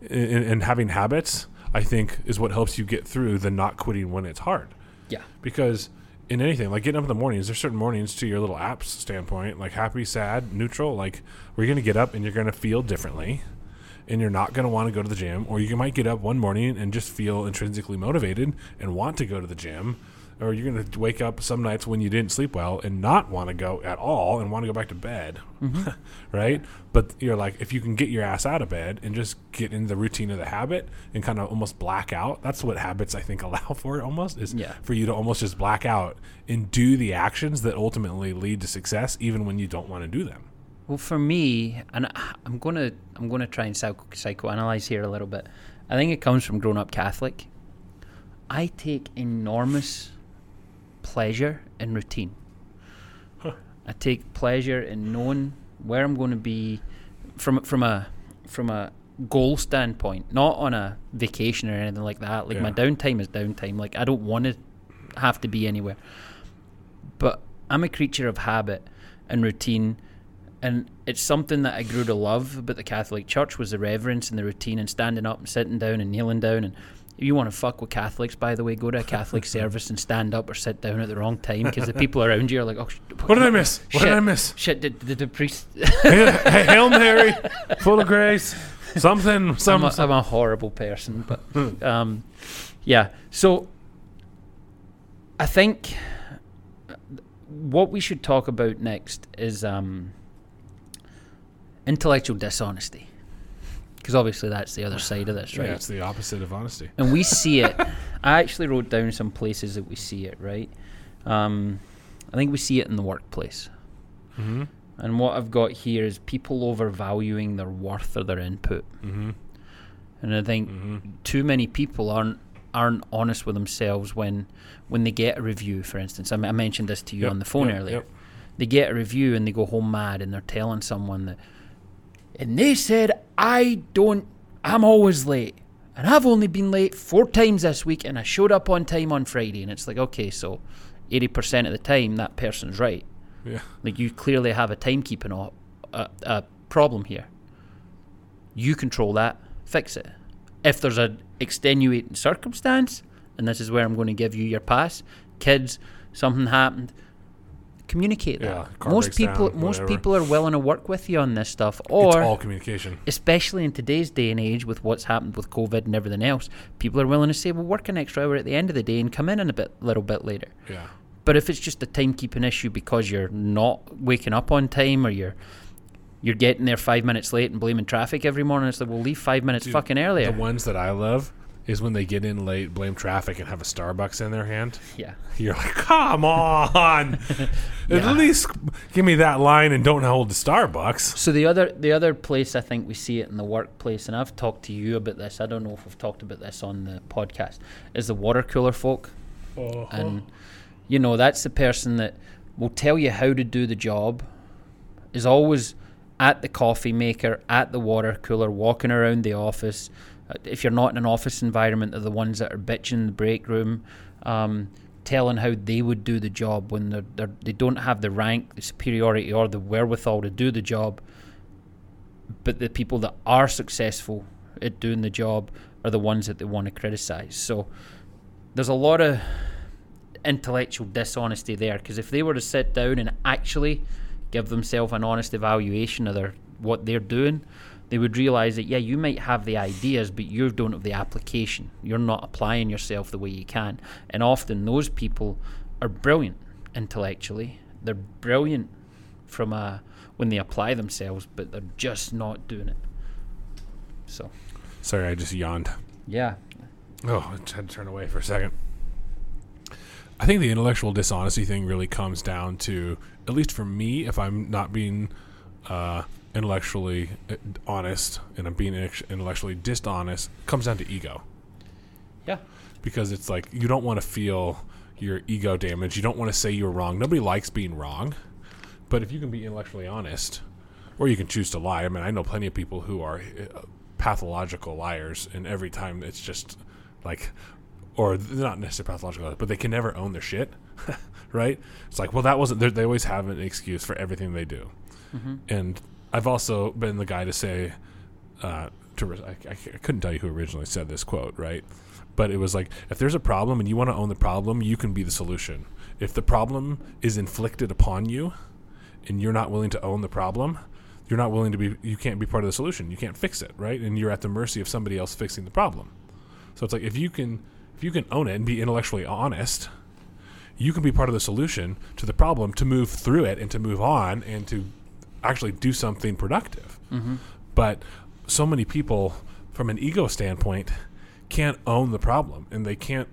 [SPEAKER 2] And, and having habits i think is what helps you get through the not quitting when it's hard
[SPEAKER 1] Yeah.
[SPEAKER 2] because in anything like getting up in the mornings there's certain mornings to your little apps standpoint like happy sad neutral like you're going to get up and you're going to feel differently and you're not going to want to go to the gym or you might get up one morning and just feel intrinsically motivated and want to go to the gym or you're going to wake up some nights when you didn't sleep well and not want to go at all and want to go back to bed mm-hmm. right but you're like if you can get your ass out of bed and just get in the routine of the habit and kind of almost black out that's what habits i think allow for almost is
[SPEAKER 1] Yeah.
[SPEAKER 2] for you to almost just black out and do the actions that ultimately lead to success even when you don't want to do them
[SPEAKER 1] Well, for me, and I'm gonna I'm gonna try and psycho- psychoanalyze here a little bit. I think it comes from growing up Catholic. I take enormous pleasure in routine. I take pleasure in knowing where I'm going to be from from a from a goal standpoint, not on a vacation or anything like that. Like my downtime is downtime. Like I don't want to have to be anywhere. But I'm a creature of habit and routine and it's something that I grew to love about the Catholic Church was the reverence and the routine and standing up and sitting down and kneeling down and if you want to fuck with Catholics, by the way, go to a Catholic service and stand up or sit down at the wrong time because the people around you are like, "Oh, sh-
[SPEAKER 2] what did i miss what did i miss
[SPEAKER 1] Shit, did, did the priest?
[SPEAKER 2] Hail mary full of grace something
[SPEAKER 1] I'm
[SPEAKER 2] some,
[SPEAKER 1] a,
[SPEAKER 2] some
[SPEAKER 1] I'm a horrible person, but um, yeah. So I think what we should talk about next is um, intellectual dishonesty, because obviously that's the other side of this, right?
[SPEAKER 2] Yeah, it's the opposite of honesty.
[SPEAKER 1] and we see it. I actually wrote down some places that we see it, right? Um, I think we see it in the workplace.
[SPEAKER 2] Mm-hmm.
[SPEAKER 1] And what I've got here is people overvaluing their worth or their input.
[SPEAKER 2] Mm-hmm.
[SPEAKER 1] And I think
[SPEAKER 2] Mm-hmm.
[SPEAKER 1] too many people aren't aren't honest with themselves when when they get a review. For instance, I, m- I mentioned this to you
[SPEAKER 2] Yep,
[SPEAKER 1] on the phone
[SPEAKER 2] yep,
[SPEAKER 1] earlier.
[SPEAKER 2] yep.
[SPEAKER 1] They get a review and they go home mad, and they're telling someone that, and they said I don't. I'm always late, and I've only been late four times this week, and I showed up on time on Friday. And it's like, okay, so eighty percent of the time that person's right.
[SPEAKER 2] Yeah.
[SPEAKER 1] Like you clearly have a timekeeping a, a problem here. You control that, fix it. If there's an extenuating circumstance, and this is where I'm going to give you your pass, kids, something happened, communicate
[SPEAKER 2] Yeah,
[SPEAKER 1] that. Most people,
[SPEAKER 2] down,
[SPEAKER 1] most
[SPEAKER 2] whatever.
[SPEAKER 1] people are willing to work with you on this stuff,
[SPEAKER 2] it's
[SPEAKER 1] or
[SPEAKER 2] all communication.
[SPEAKER 1] especially in today's day and age with what's happened with COVID and everything else, people are willing to say, "Well, work an extra hour at the end of the day and come in in a bit, little bit later."
[SPEAKER 2] Yeah.
[SPEAKER 1] But if it's just a timekeeping issue because you're not waking up on time or you're you're getting there five minutes late and blaming traffic every morning, it's like, well, leave five minutes
[SPEAKER 2] Dude,
[SPEAKER 1] fucking earlier.
[SPEAKER 2] The ones that I love is when they get in late, blame traffic, and have a Starbucks in their hand.
[SPEAKER 1] yeah.
[SPEAKER 2] You're like, come on,
[SPEAKER 1] Yeah.
[SPEAKER 2] at least give me that line and don't hold the Starbucks.
[SPEAKER 1] So the other the other place I think we see it in the workplace, and I've talked to you about this. I don't know if we've talked about this on the podcast. Is the water cooler folk, uh-huh. and you know that's the person that will tell you how to do the job. Is always at the coffee maker, at the water cooler, walking around the office. Uh, If you're not in an office environment, they're the ones that are bitching in the break room, um, telling how they would do the job when they're, they're, they don't have the rank, the superiority, or the wherewithal to do the job. But the people that are successful at doing the job are the ones that they want to criticize. So there's a lot of intellectual dishonesty there because if they were to sit down and actually give themselves an honest evaluation of their what they're doing, they would realize that yeah, you might have the ideas, but you don't have the application. You're not applying yourself the way you can, and often those people are brilliant intellectually. They're brilliant from a when they apply themselves, but they're just not doing it. So
[SPEAKER 2] Sorry, I just yawned.
[SPEAKER 1] yeah,
[SPEAKER 2] Oh, I had to turn away for a second. I think the intellectual dishonesty thing really comes down to, at least for me, if I'm not being uh, intellectually uh, honest and I'm being intellectually dishonest, comes down to ego.
[SPEAKER 1] yeah,
[SPEAKER 2] Because it's like you don't want to feel your ego damaged. You don't want to say you're wrong. Nobody likes being wrong. But if you can be intellectually honest, or you can choose to lie. I mean, I know plenty of people who are uh, pathological liars, and every time it's just like, or they're not necessarily pathological, but they can never own their shit, right? It's like, well, that wasn't. They always have an excuse for everything they do, and I've also been the guy to say, uh, to I, I couldn't tell you who originally said this quote, right? But it was like, if there's a problem and you want to own the problem, you can be the solution. If the problem is inflicted upon you, and you're not willing to own the problem, you're not willing to be you can't be part of the solution. You can't fix it, right? And you're at the mercy of somebody else fixing the problem. So it's like if you can if you can own it and be intellectually honest, you can be part of the solution to the problem to move through it and to move on and to actually do something productive. But so many people from an ego standpoint can't own the problem and they can't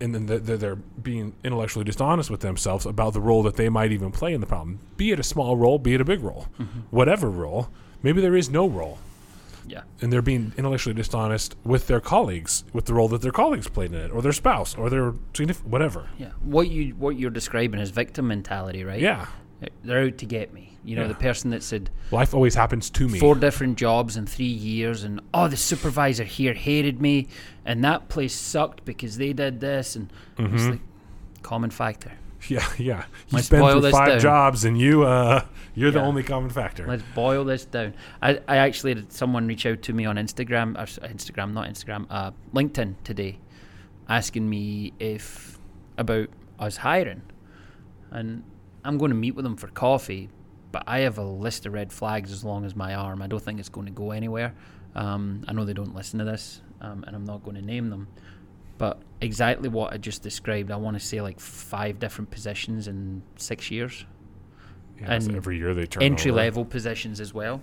[SPEAKER 2] and then they're, being intellectually dishonest with themselves about the role that they might even play in the problem. Be it a small role, be it a big role, mm-hmm. whatever role. Maybe there is no role,
[SPEAKER 1] yeah.
[SPEAKER 2] and they're being intellectually dishonest with their colleagues, with the role that their colleagues played in it, or their spouse, or their significant whatever.
[SPEAKER 1] Yeah, what you what you're describing is victim mentality, right?
[SPEAKER 2] Yeah,
[SPEAKER 1] they're out to get me. You know,
[SPEAKER 2] Yeah.
[SPEAKER 1] the person that said
[SPEAKER 2] life always happens to me.
[SPEAKER 1] four different jobs in three years, and oh, the supervisor here hated me, and that place sucked because they did this, and
[SPEAKER 2] Mm-hmm.
[SPEAKER 1] it's like common factor.
[SPEAKER 2] yeah, yeah. You
[SPEAKER 1] Let's boil
[SPEAKER 2] through five
[SPEAKER 1] down.
[SPEAKER 2] jobs, and you uh, you're the only common factor.
[SPEAKER 1] Let's boil this down. I, I actually had someone reach out to me on Instagram, or Instagram, not Instagram, uh, LinkedIn today, asking me if about us hiring, and I'm going to meet with them for coffee, but I have a list of red flags as long as my arm. I don't think it's going to go anywhere. Um, I know they don't listen to this, um, and I'm not going to name them, but exactly what I just described. I want to say like five different positions in six years,
[SPEAKER 2] Yeah, so
[SPEAKER 1] And
[SPEAKER 2] every year they turn
[SPEAKER 1] entry
[SPEAKER 2] over.
[SPEAKER 1] level positions as well.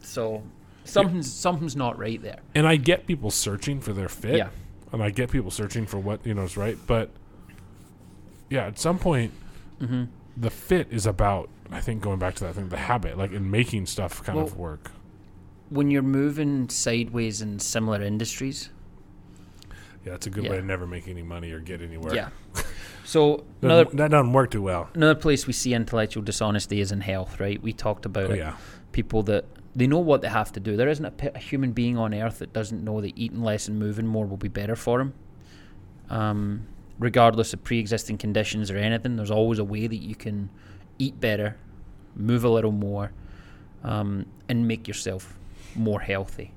[SPEAKER 1] So something's something's not right there.
[SPEAKER 2] And I get people searching for their fit.
[SPEAKER 1] Yeah.
[SPEAKER 2] And I get people searching for what you know is right, but yeah, at some point,
[SPEAKER 1] Mm-hmm.
[SPEAKER 2] The fit is about. I think going back to that thing, the habit, like in making stuff kind of work.
[SPEAKER 1] When you're moving sideways in similar industries,
[SPEAKER 2] Yeah, it's a good
[SPEAKER 1] yeah.
[SPEAKER 2] way to never make any money or get anywhere.
[SPEAKER 1] yeah. So
[SPEAKER 2] That,
[SPEAKER 1] another
[SPEAKER 2] that doesn't work too well.
[SPEAKER 1] another place we see intellectual dishonesty is in health, right? We talked about
[SPEAKER 2] Oh
[SPEAKER 1] it.
[SPEAKER 2] yeah,
[SPEAKER 1] people that they know what they have to do. There isn't a, pe- a human being on earth that doesn't know that eating less and moving more will be better for him. Um, regardless of pre-existing conditions or anything, there's always a way that you can eat better, move a little more, um, and make yourself more healthy.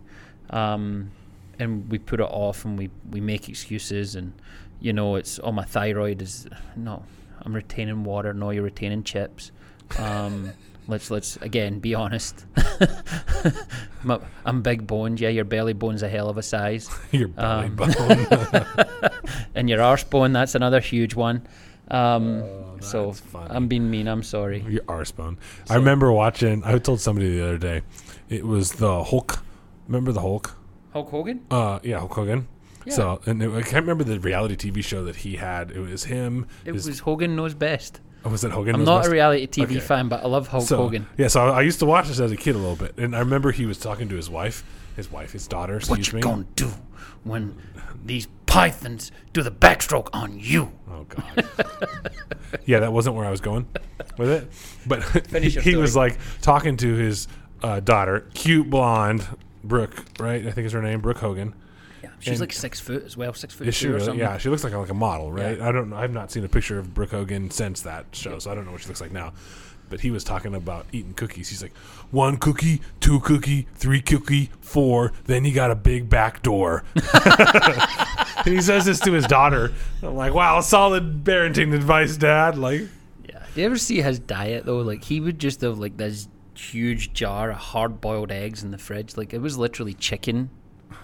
[SPEAKER 1] Um, and we put it off, and we we make excuses, and you know it's oh my thyroid is no, I'm retaining water. No, you're retaining chips. Um, let's let's again be honest. I'm big boned. Yeah, your belly bone's a hell of a size,
[SPEAKER 2] your belly
[SPEAKER 1] Um,
[SPEAKER 2] bone.
[SPEAKER 1] and your arse bone that's another huge one. Um, so
[SPEAKER 2] Oh, that's funny.
[SPEAKER 1] I'm being mean. I'm sorry.
[SPEAKER 2] Your arse bone. I remember watching. I told somebody the other day. It was the Hulk. Remember the Hulk?
[SPEAKER 1] Hulk Hogan.
[SPEAKER 2] Uh, yeah, Hulk Hogan.
[SPEAKER 1] Yeah.
[SPEAKER 2] So, and it, I can't remember the reality TV show that he had. It was him.
[SPEAKER 1] It
[SPEAKER 2] his-
[SPEAKER 1] was Hogan knows best.
[SPEAKER 2] Oh, was it Hogan?
[SPEAKER 1] I'm not
[SPEAKER 2] best?
[SPEAKER 1] a reality TV
[SPEAKER 2] Okay.
[SPEAKER 1] fan, but I love Hulk
[SPEAKER 2] so,
[SPEAKER 1] Hogan.
[SPEAKER 2] Yeah, so I, I used to watch this as a kid a little bit, and I remember he was talking to his wife, his wife, his daughter.
[SPEAKER 1] What
[SPEAKER 2] Excuse
[SPEAKER 1] you
[SPEAKER 2] me.
[SPEAKER 1] gonna do when these pythons do the backstroke on you?
[SPEAKER 2] Oh God. yeah, that wasn't where I was going with it. But
[SPEAKER 1] Finish your
[SPEAKER 2] he was like talking to his uh, daughter, cute blonde Brooke, right? I think is her name, Brooke Hogan.
[SPEAKER 1] Yeah, she's
[SPEAKER 2] And-
[SPEAKER 1] like six foot as well, six foot
[SPEAKER 2] Is she
[SPEAKER 1] two or something.
[SPEAKER 2] Yeah, she looks like a, like a model, right?
[SPEAKER 1] Yeah.
[SPEAKER 2] I don't know. I've not seen a picture of Brooke Hogan since that show, so I don't know what she looks like now. But he was talking about eating cookies. He's like, one cookie, two cookie, three cookie, four. Then you got a big back door. and he says this to his daughter. I'm like, wow, solid parenting advice, Dad. Like,
[SPEAKER 1] Yeah. Do you ever see his diet though? Like he would just have like this huge jar of hard boiled eggs in the fridge. Like it was literally chicken,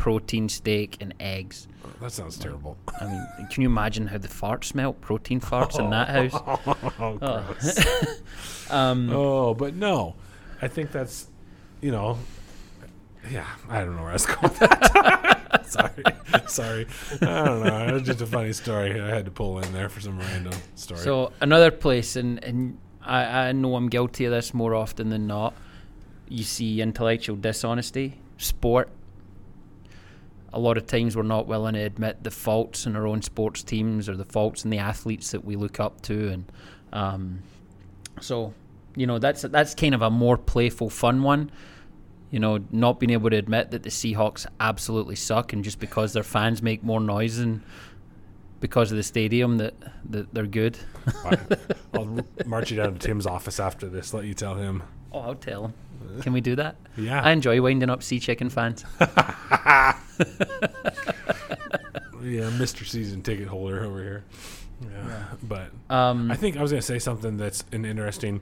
[SPEAKER 1] protein, steak, and eggs.
[SPEAKER 2] that sounds terrible.
[SPEAKER 1] I mean, can you imagine how the farts smelt? Protein farts in that house.
[SPEAKER 2] oh, gross.
[SPEAKER 1] Um,
[SPEAKER 2] oh, but no, I think that's, you know, yeah, I don't know where I was going with that. sorry, sorry. I don't know. It was just a funny story I had to pull in there for some random story.
[SPEAKER 1] So another place, and and I, I know I'm guilty of this more often than not. You see intellectual dishonesty, sport. A lot of times we're not willing to admit the faults in our own sports teams or the faults in the athletes that we look up to, and um, so you know that's that's kind of a more playful, fun one. You know, not being able to admit that the Seahawks absolutely suck, and just because their fans make more noise and because of the stadium that, that they're good.
[SPEAKER 2] I'll march you down to Tim's office after this. Let you tell him.
[SPEAKER 1] Oh, I'll tell him. Can we do that?
[SPEAKER 2] Yeah.
[SPEAKER 1] I enjoy winding up sea chicken fans.
[SPEAKER 2] yeah, Mr. Season ticket holder over here. Yeah, but
[SPEAKER 1] Um,
[SPEAKER 2] I think I was going to say something that's an interesting.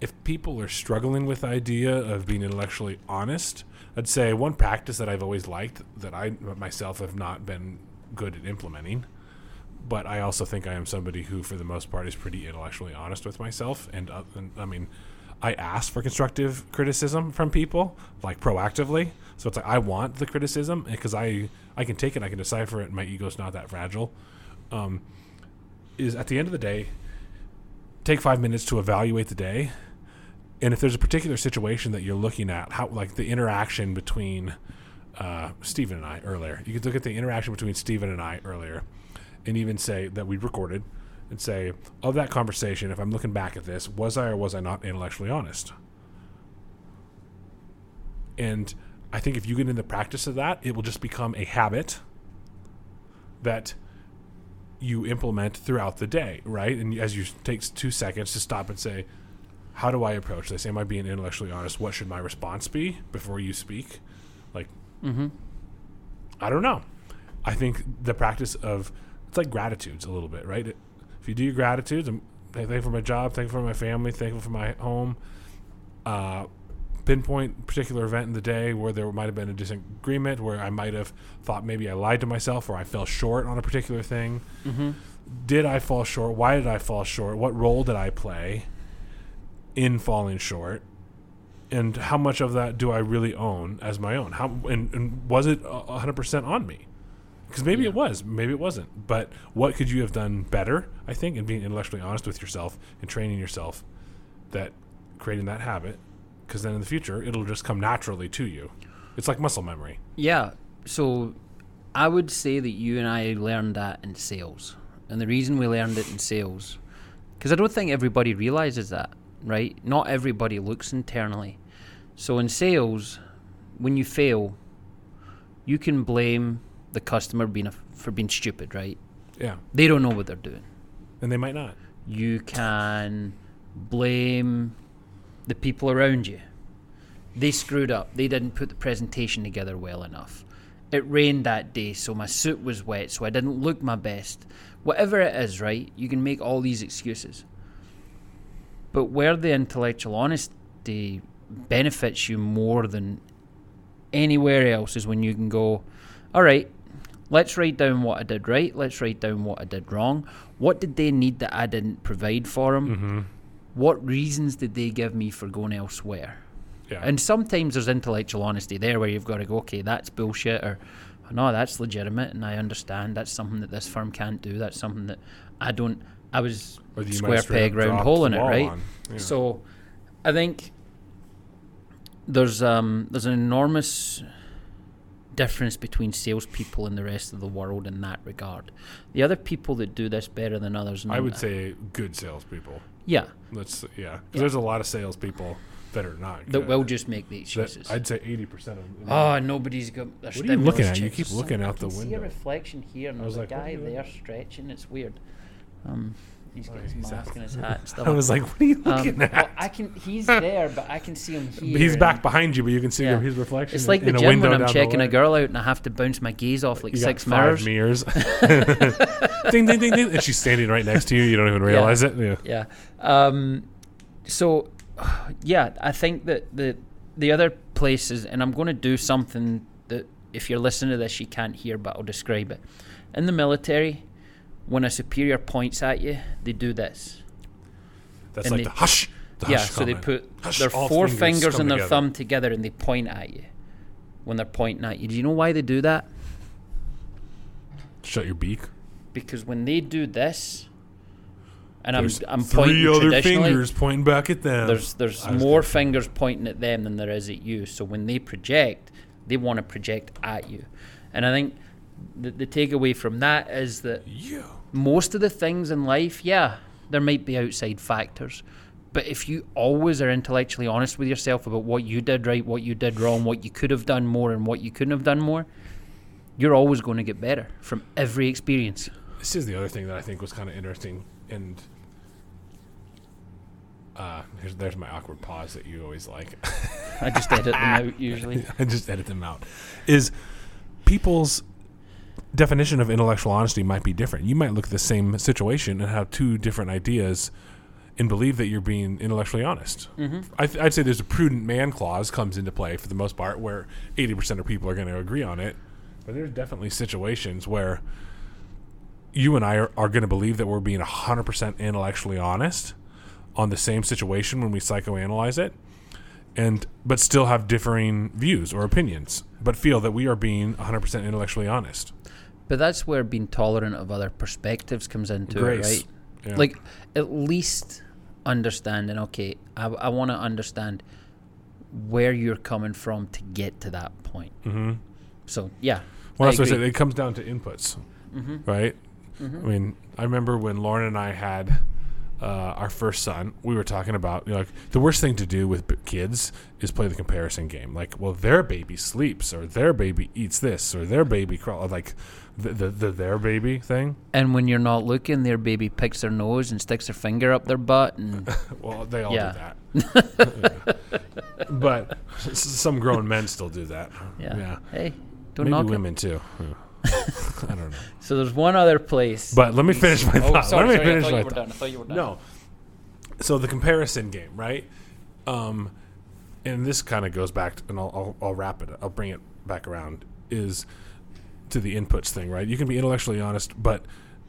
[SPEAKER 2] If people are struggling with the idea of being intellectually honest, I'd say one practice that I've always liked that I myself have not been good at implementing, but I also think I am somebody who, for the most part, is pretty intellectually honest with myself. And, uh, and I mean, I ask for constructive criticism from people, like proactively. So it's like I want the criticism because I I can take it, I can decipher it, my ego's not that fragile. Um, is at the end of the day, take five minutes to evaluate the day, and if there's a particular situation that you're looking at, how like the interaction between uh, Stephen and I earlier, you could look at the interaction between Stephen and I earlier, and even say that we recorded, and say of that conversation, if I'm looking back at this, was I or was I not intellectually honest? And I think if you get in the practice of that, it will just become a habit that you implement throughout the day, right? And as you takes two seconds to stop and say, "How do I approach this? Am I being intellectually honest? What should my response be before you speak?" Like,
[SPEAKER 1] mm-hmm.
[SPEAKER 2] I don't know. I think the practice of like gratitudes a little bit, right? It, if you do your gratitudes, I'm thankful for my job, thankful for my family, thankful for my home. Uh, pinpoint particular event in the day where there might have been a disagreement, where I might have thought maybe I lied to myself or I fell short on a particular thing.
[SPEAKER 1] Mm-hmm.
[SPEAKER 2] Did I fall short? Why did I fall short? What role did I play in falling short? And how much of that do I really own as my own? How and, and was it a hundred percent on me? Because maybe
[SPEAKER 1] Yeah.
[SPEAKER 2] it was, maybe it wasn't. But what could you have done better? I think, in being intellectually honest with yourself and training yourself, that creating that habit. Because then in the future, it'll just come naturally to you. It's like muscle memory.
[SPEAKER 1] Yeah. So I would say that you and I learned that in sales. And the reason we learned it in sales, because I don't think everybody realizes that, right? Not everybody looks internally. So in sales, when you fail, you can blame the customer being a, for being stupid, right?
[SPEAKER 2] Yeah,
[SPEAKER 1] They don't know what they're doing.
[SPEAKER 2] and they might not.
[SPEAKER 1] You can blame the people around you. They screwed up. They didn't put the presentation together well enough. It rained that day, so my suit was wet, so I didn't look my best. Whatever it is, right? You can make all these excuses. But where the intellectual honesty benefits you more than anywhere else is when you can go, all right, let's write down what I did right, let's write down what I did wrong. What did they need that I didn't provide for them?
[SPEAKER 2] Mm-hmm.
[SPEAKER 1] What reasons did they give me for going elsewhere?
[SPEAKER 2] Yeah,
[SPEAKER 1] And sometimes there's intellectual honesty there where you've got to go, okay, that's bullshit, or no, that's legitimate, and I understand that's something that this firm can't do. That's something that I don't. I was square peg round hole in it, right?
[SPEAKER 2] Yeah.
[SPEAKER 1] So, I think there's um there's an enormous difference between salespeople and the rest of the world in that regard. The other people that do this better than others,
[SPEAKER 2] I
[SPEAKER 1] and-
[SPEAKER 2] would say good salespeople.
[SPEAKER 1] yeah,
[SPEAKER 2] Let's yeah. 'Cause
[SPEAKER 1] Yeah.
[SPEAKER 2] There's a lot of salespeople that are not.
[SPEAKER 1] that
[SPEAKER 2] good.
[SPEAKER 1] will just make the
[SPEAKER 2] That- I'd say eighty percent of. them.
[SPEAKER 1] Oh, nobody's got. Their
[SPEAKER 2] What are you looking
[SPEAKER 1] stimulus
[SPEAKER 2] at? You keep looking
[SPEAKER 1] some-
[SPEAKER 2] out the
[SPEAKER 1] I can See a reflection here, and there's a
[SPEAKER 2] like,
[SPEAKER 1] guy there stretching. It's weird. Um, he's got
[SPEAKER 2] Oh,
[SPEAKER 1] his
[SPEAKER 2] he's
[SPEAKER 1] mask
[SPEAKER 2] out.
[SPEAKER 1] and his hat and stuff.
[SPEAKER 2] I was like, what are you
[SPEAKER 1] um,
[SPEAKER 2] looking
[SPEAKER 1] well,
[SPEAKER 2] at?
[SPEAKER 1] I can. He's there, but I can see him here.
[SPEAKER 2] He's back behind you, but you can see
[SPEAKER 1] Yeah.
[SPEAKER 2] his reflection.
[SPEAKER 1] It's
[SPEAKER 2] in-
[SPEAKER 1] like the
[SPEAKER 2] in a
[SPEAKER 1] gym
[SPEAKER 2] window
[SPEAKER 1] when I'm checking a girl out and I have to bounce my gaze off like
[SPEAKER 2] You
[SPEAKER 1] six
[SPEAKER 2] got
[SPEAKER 1] mirrors.
[SPEAKER 2] five mirrors. ding, ding, ding, ding, and she's standing right next to you. You don't even realize it. Yeah.
[SPEAKER 1] Yeah. Um, so, yeah, I think that the the other places, and I'm going to do something that if you're listening to this, you can't hear, but I'll describe it. In the military, when a superior points at you, they do this.
[SPEAKER 2] That's
[SPEAKER 1] And
[SPEAKER 2] like
[SPEAKER 1] they-
[SPEAKER 2] the hush. The
[SPEAKER 1] yeah,
[SPEAKER 2] hush
[SPEAKER 1] so they put
[SPEAKER 2] Hush,
[SPEAKER 1] their four
[SPEAKER 2] fingers
[SPEAKER 1] fingers and their
[SPEAKER 2] together.
[SPEAKER 1] thumb together and they point at you when they're pointing at you. Do you know why they do that?
[SPEAKER 2] Shut your beak.
[SPEAKER 1] Because when they do this, and I'm I'm pointing
[SPEAKER 2] three other fingers pointing back at them.
[SPEAKER 1] there's there's more
[SPEAKER 2] thinking-
[SPEAKER 1] fingers pointing at them than there is at you. So when they project, they want to project at you, and I think the, the takeaway from that is that
[SPEAKER 2] You.
[SPEAKER 1] Most of the things in life, yeah, there might be outside factors. But if you always are intellectually honest with yourself about what you did right, what you did wrong, what you could have done more, and what you couldn't have done more, you're always going to get better from every experience.
[SPEAKER 2] This is the other thing that I think was kind of interesting, and uh, here's, there's my awkward pause that you always like.
[SPEAKER 1] I just edit them out usually.
[SPEAKER 2] I just edit them out. Is people's definition of intellectual honesty might be different. You might look at the same situation and have two different ideas and believe that you're being intellectually honest.
[SPEAKER 1] Mm-hmm.
[SPEAKER 2] I th- I'd say there's a prudent man clause comes into play for the most part, where 80% of people are going to agree on it. But there's definitely situations where you and I are, are going to believe that we're being 100% intellectually honest on the same situation when we psychoanalyze it and but still have differing views or opinions but feel that we are being 100% intellectually honest
[SPEAKER 1] But that's where being tolerant of other perspectives comes into
[SPEAKER 2] Grace.
[SPEAKER 1] it, right?
[SPEAKER 2] Yeah.
[SPEAKER 1] Like at least understanding. Okay, I, I want to understand where you're coming from to get to that point.
[SPEAKER 2] mm-hmm.
[SPEAKER 1] So yeah,
[SPEAKER 2] well
[SPEAKER 1] I
[SPEAKER 2] that's what I
[SPEAKER 1] agree.
[SPEAKER 2] said it comes down to inputs
[SPEAKER 1] Mm-hmm.
[SPEAKER 2] right
[SPEAKER 1] Mhm.
[SPEAKER 2] i mean i remember when lauren and i had uh, our first son we were talking about you know, like the worst thing to do with b- kids is play the comparison game like well their baby sleeps or their baby eats this or their baby crawl like the, the, the their baby thing
[SPEAKER 1] And when you're not looking, their baby picks their nose and sticks their finger up their butt, and
[SPEAKER 2] Well, they all
[SPEAKER 1] Yeah.
[SPEAKER 2] do that. but some grown men still do that.
[SPEAKER 1] yeah, hey, don't
[SPEAKER 2] Maybe
[SPEAKER 1] knock it.
[SPEAKER 2] women too. Yeah. I don't know.
[SPEAKER 1] So there's one other place.
[SPEAKER 2] But let me finish my
[SPEAKER 1] oh,
[SPEAKER 2] thought.
[SPEAKER 1] sorry,
[SPEAKER 2] let me
[SPEAKER 1] sorry, I
[SPEAKER 2] finish
[SPEAKER 1] thought
[SPEAKER 2] my
[SPEAKER 1] you were
[SPEAKER 2] thought.
[SPEAKER 1] done. I thought you were done.
[SPEAKER 2] No. So the comparison game, right? Um, and this kind of goes back, to, and I'll, I'll I'll wrap it. I'll bring it back around. Is to the inputs thing, right? You can be intellectually honest, but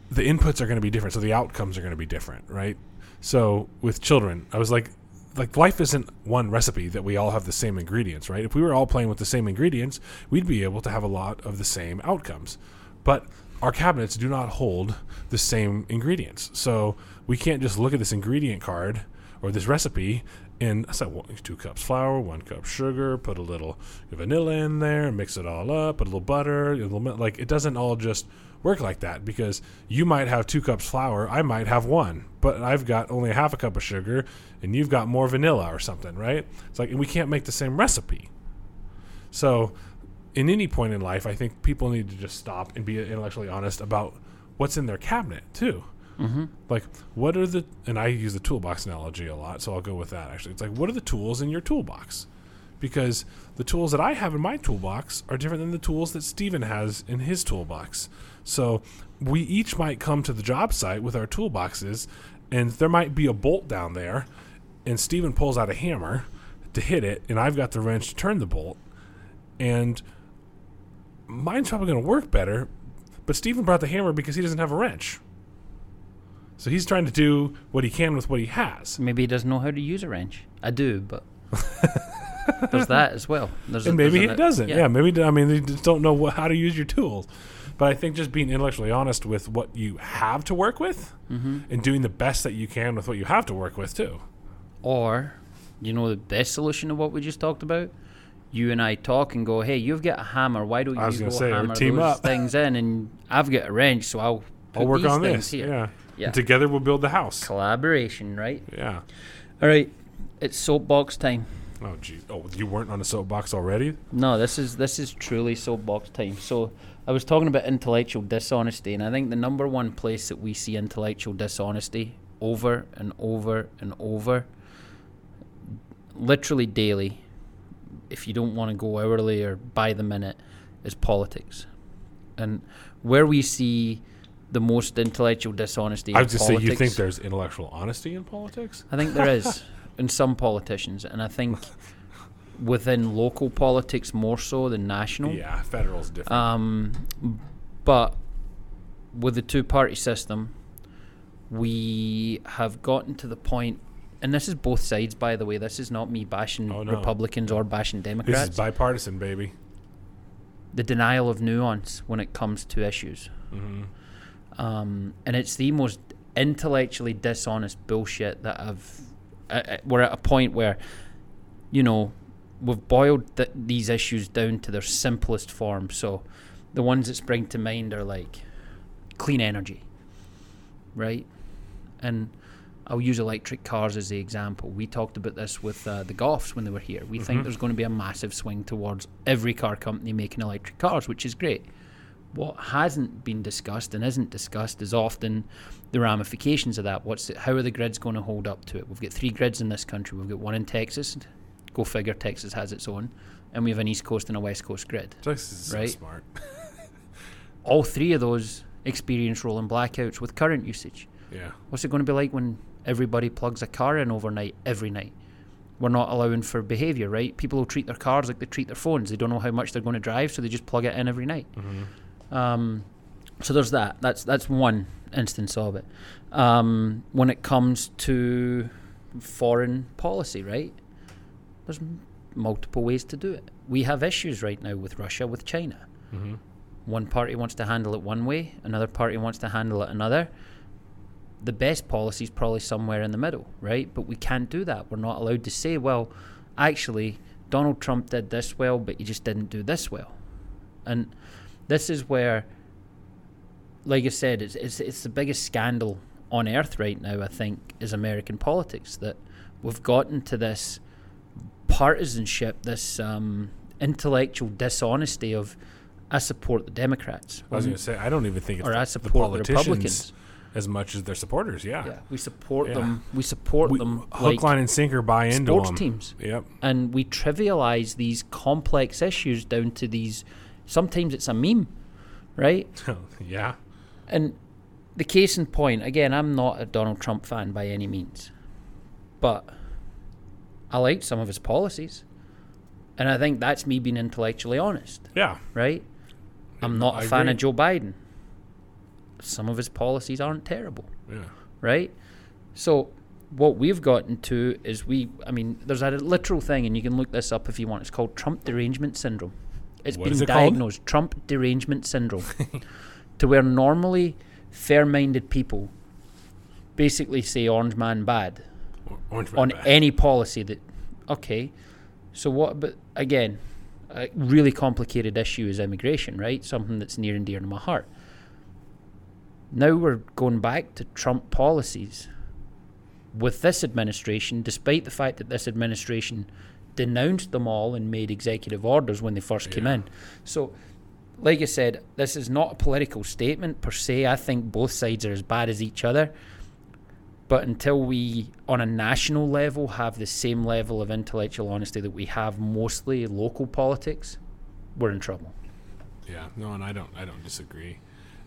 [SPEAKER 2] the inputs are going to be different, so the outcomes are going to be different, right? So with children, I was like, like life isn't one recipe that we all have the same ingredients, right? If we were all playing with the same ingredients, we'd be able to have a lot of the same outcomes. But our cabinets do not hold the same ingredients. So we can't just look at this ingredient card or this recipe and I said well, two cups flour, one cup sugar, put a little vanilla in there, mix it all up, put a little butter, a little like it doesn't all just work like that because you might have two cups flour, I might have one, but I've got only a half a cup of sugar and you've got more vanilla or something, right? It's like and we can't make the same recipe. So, in any point in life, I think people need to just stop and be intellectually honest about what's in their cabinet too.
[SPEAKER 1] Mm-hmm.
[SPEAKER 2] Like, what are the, and I use the toolbox analogy a lot, so I'll go with that actually. It's like, what are the tools in your toolbox? Because the tools that I have in my toolbox are different than the tools that Steven has in his toolbox. So we each might come to the job site with our toolboxes, and there might be a bolt down there, and Steven pulls out a hammer to hit it, and I've got the wrench to turn the bolt, and mine's probably going to work better, but Steven brought the hammer because he doesn't have a wrench. So he's trying to do what he can with what he has.
[SPEAKER 1] Maybe he doesn't know how to use a wrench. I do, but there's that as well. There's
[SPEAKER 2] and maybe he doesn't. Yeah. maybe I mean they just don't know wh- how to use your tools. But I think just being intellectually honest with what you have to work with,
[SPEAKER 1] Mm-hmm.
[SPEAKER 2] and doing the best that you can with what you have to work with too.
[SPEAKER 1] Or, you know, the best solution to what we just talked about. You and I talk and go, "Hey, you've got a hammer. Why don't you go
[SPEAKER 2] say,
[SPEAKER 1] hammer those
[SPEAKER 2] up."
[SPEAKER 1] things in?" And I've got a wrench, so I'll
[SPEAKER 2] I'll work on this.
[SPEAKER 1] here.
[SPEAKER 2] Yeah.
[SPEAKER 1] Yeah.
[SPEAKER 2] And together we'll build the house.
[SPEAKER 1] Collaboration, right?
[SPEAKER 2] Yeah.
[SPEAKER 1] All right, it's soapbox time.
[SPEAKER 2] Oh gee. Oh, you weren't on a soapbox already?
[SPEAKER 1] No, this is this is truly soapbox time. So I was talking about intellectual dishonesty, and I think the number one place that we see intellectual dishonesty over and over and over, literally daily, if you don't want to go hourly or by the minute, is politics. And where we see the most intellectual dishonesty
[SPEAKER 2] I was just say you think there's intellectual honesty in politics?
[SPEAKER 1] I think there is in some politicians, and I think within local politics more so than national.
[SPEAKER 2] Yeah, federal's different.
[SPEAKER 1] Um, but with the two-party system, we have gotten to the point, and this is both sides, by the way. This is not me bashing
[SPEAKER 2] Oh, no.
[SPEAKER 1] Republicans or bashing Democrats.
[SPEAKER 2] this is bipartisan, baby.
[SPEAKER 1] the denial of nuance when it comes to issues.
[SPEAKER 2] hmm
[SPEAKER 1] um, and it's the most intellectually dishonest bullshit that I've. Uh, we're at a point where, you know, we've boiled th- these issues down to their simplest form. So, the ones that spring to mind are like clean energy, right? And I'll use electric cars as the example. We talked about this with uh, the Golfs when they were here. We think
[SPEAKER 2] Mhm.
[SPEAKER 1] there's going to be a massive swing towards every car company making electric cars, which is great. What hasn't been discussed and isn't discussed is often the ramifications of that. What's how are the grids going to hold up to it? We've got three grids in this country. We've got one in Texas. Go figure. Texas has its own, and we have an East Coast and a West Coast grid.
[SPEAKER 2] Texas is
[SPEAKER 1] Right.
[SPEAKER 2] so smart.
[SPEAKER 1] All three of those experience rolling blackouts with current usage.
[SPEAKER 2] Yeah.
[SPEAKER 1] What's it going to be like when everybody plugs a car in overnight every night? We're not allowing for behaviour, right? People will treat their cars like they treat their phones. They don't know how much they're going to drive, so they just plug it in every night.
[SPEAKER 2] hmm
[SPEAKER 1] Um, so there's that. That's that's one instance of it. Um, when it comes to foreign policy, right? There's m- multiple ways to do it. We have issues right now with Russia, with China.
[SPEAKER 2] hmm
[SPEAKER 1] One party wants to handle it one way, another party wants to handle it another. The best policy is probably somewhere in the middle, right? But we can't do that. We're not allowed to say, well, actually, Donald Trump did this well, but he just didn't do this well. And this is where, like I said, it's, it's, it's the biggest scandal on earth right now, I think, is American politics. That we've gotten to this partisanship, this um, intellectual dishonesty of, I support the Democrats.
[SPEAKER 2] I was going to say I don't even think it's
[SPEAKER 1] or
[SPEAKER 2] the,
[SPEAKER 1] I
[SPEAKER 2] the
[SPEAKER 1] support the,
[SPEAKER 2] politicians
[SPEAKER 1] Republicans.
[SPEAKER 2] as much as their supporters. Yeah.
[SPEAKER 1] Yeah, we support
[SPEAKER 2] Yeah.
[SPEAKER 1] them. We support
[SPEAKER 2] We-
[SPEAKER 1] them
[SPEAKER 2] hook,
[SPEAKER 1] like
[SPEAKER 2] line, and sinker buy into
[SPEAKER 1] sports
[SPEAKER 2] them.
[SPEAKER 1] teams,
[SPEAKER 2] Yep.
[SPEAKER 1] and we trivialize these complex issues down to these. Sometimes it's a meme, right?
[SPEAKER 2] Oh, yeah.
[SPEAKER 1] And the case in point, again, I'm not a Donald Trump fan by any means, but I like some of his policies. And I think that's me being intellectually honest,
[SPEAKER 2] Yeah.
[SPEAKER 1] right? I'm not a fan
[SPEAKER 2] agree.
[SPEAKER 1] of Joe Biden. Some of his policies aren't terrible,
[SPEAKER 2] Yeah.
[SPEAKER 1] right? So what we've gotten to is we I mean, there's a literal thing and you can look this up if you want. It's called Trump derangement syndrome. It's
[SPEAKER 2] What
[SPEAKER 1] been
[SPEAKER 2] it called?
[SPEAKER 1] diagnosed Trump derangement syndrome. to where normally fair minded people basically say orange man bad
[SPEAKER 2] Orange Man
[SPEAKER 1] on
[SPEAKER 2] Bad.
[SPEAKER 1] any policy that okay so what but again a really complicated issue is immigration right something that's near and dear to my heart now we're going back to trump policies with this administration despite the fact that this administration denounced them all and made executive orders when they first came in so like I said, this is not a political statement per se. I think both sides are as bad as each other. But until we, on a national level, have the same level of intellectual honesty that we have mostly local politics, we're in trouble.
[SPEAKER 2] Yeah, no, and I don't, I don't disagree.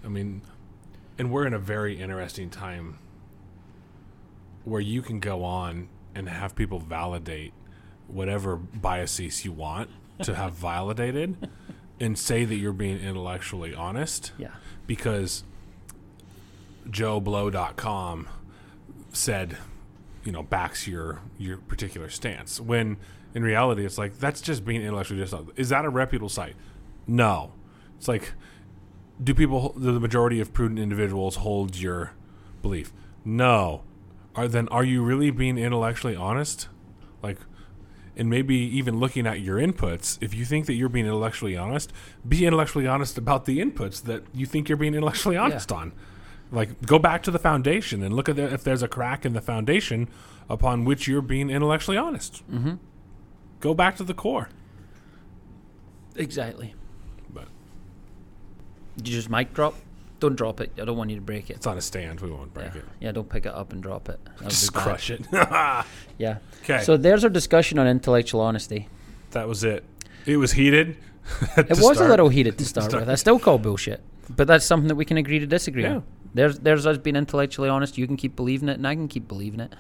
[SPEAKER 2] I mean, and we're in a very interesting time where you can go on and have people validate whatever biases you want to have validated, and say that you're being intellectually honest
[SPEAKER 1] Yeah.
[SPEAKER 2] because JoeBlow.com said, you know, backs your your particular stance. When in reality, it's like that's just being intellectually dishonest. Is that a reputable site? No. It's like, do people, the majority of prudent individuals, hold your belief? No. Are then are you really being intellectually honest? Like, and maybe even looking at your inputs. If you think that you're being intellectually honest, be intellectually honest about the inputs that you think you're being intellectually honest on. Like, go back to the foundation and look at the, if there's a crack in the foundation upon which you're being intellectually honest. Mm-hmm. Go back to the core.
[SPEAKER 1] Exactly.
[SPEAKER 2] But
[SPEAKER 1] Did you just mic drop? Don't drop it. I don't want you to break it.
[SPEAKER 2] it's on a stand. We won't break
[SPEAKER 1] Yeah.
[SPEAKER 2] it.
[SPEAKER 1] yeah, don't pick it up and drop it. That would
[SPEAKER 2] Just crush it.
[SPEAKER 1] Yeah.
[SPEAKER 2] Okay.
[SPEAKER 1] So there's our discussion on intellectual honesty.
[SPEAKER 2] that was it. It was heated.
[SPEAKER 1] It was a little heated to start
[SPEAKER 2] start.
[SPEAKER 1] with. I still call bullshit, but that's something that we can agree to disagree
[SPEAKER 2] Yeah.
[SPEAKER 1] on. There's there's us being intellectually honest. You can keep believing it, and I can keep believing it.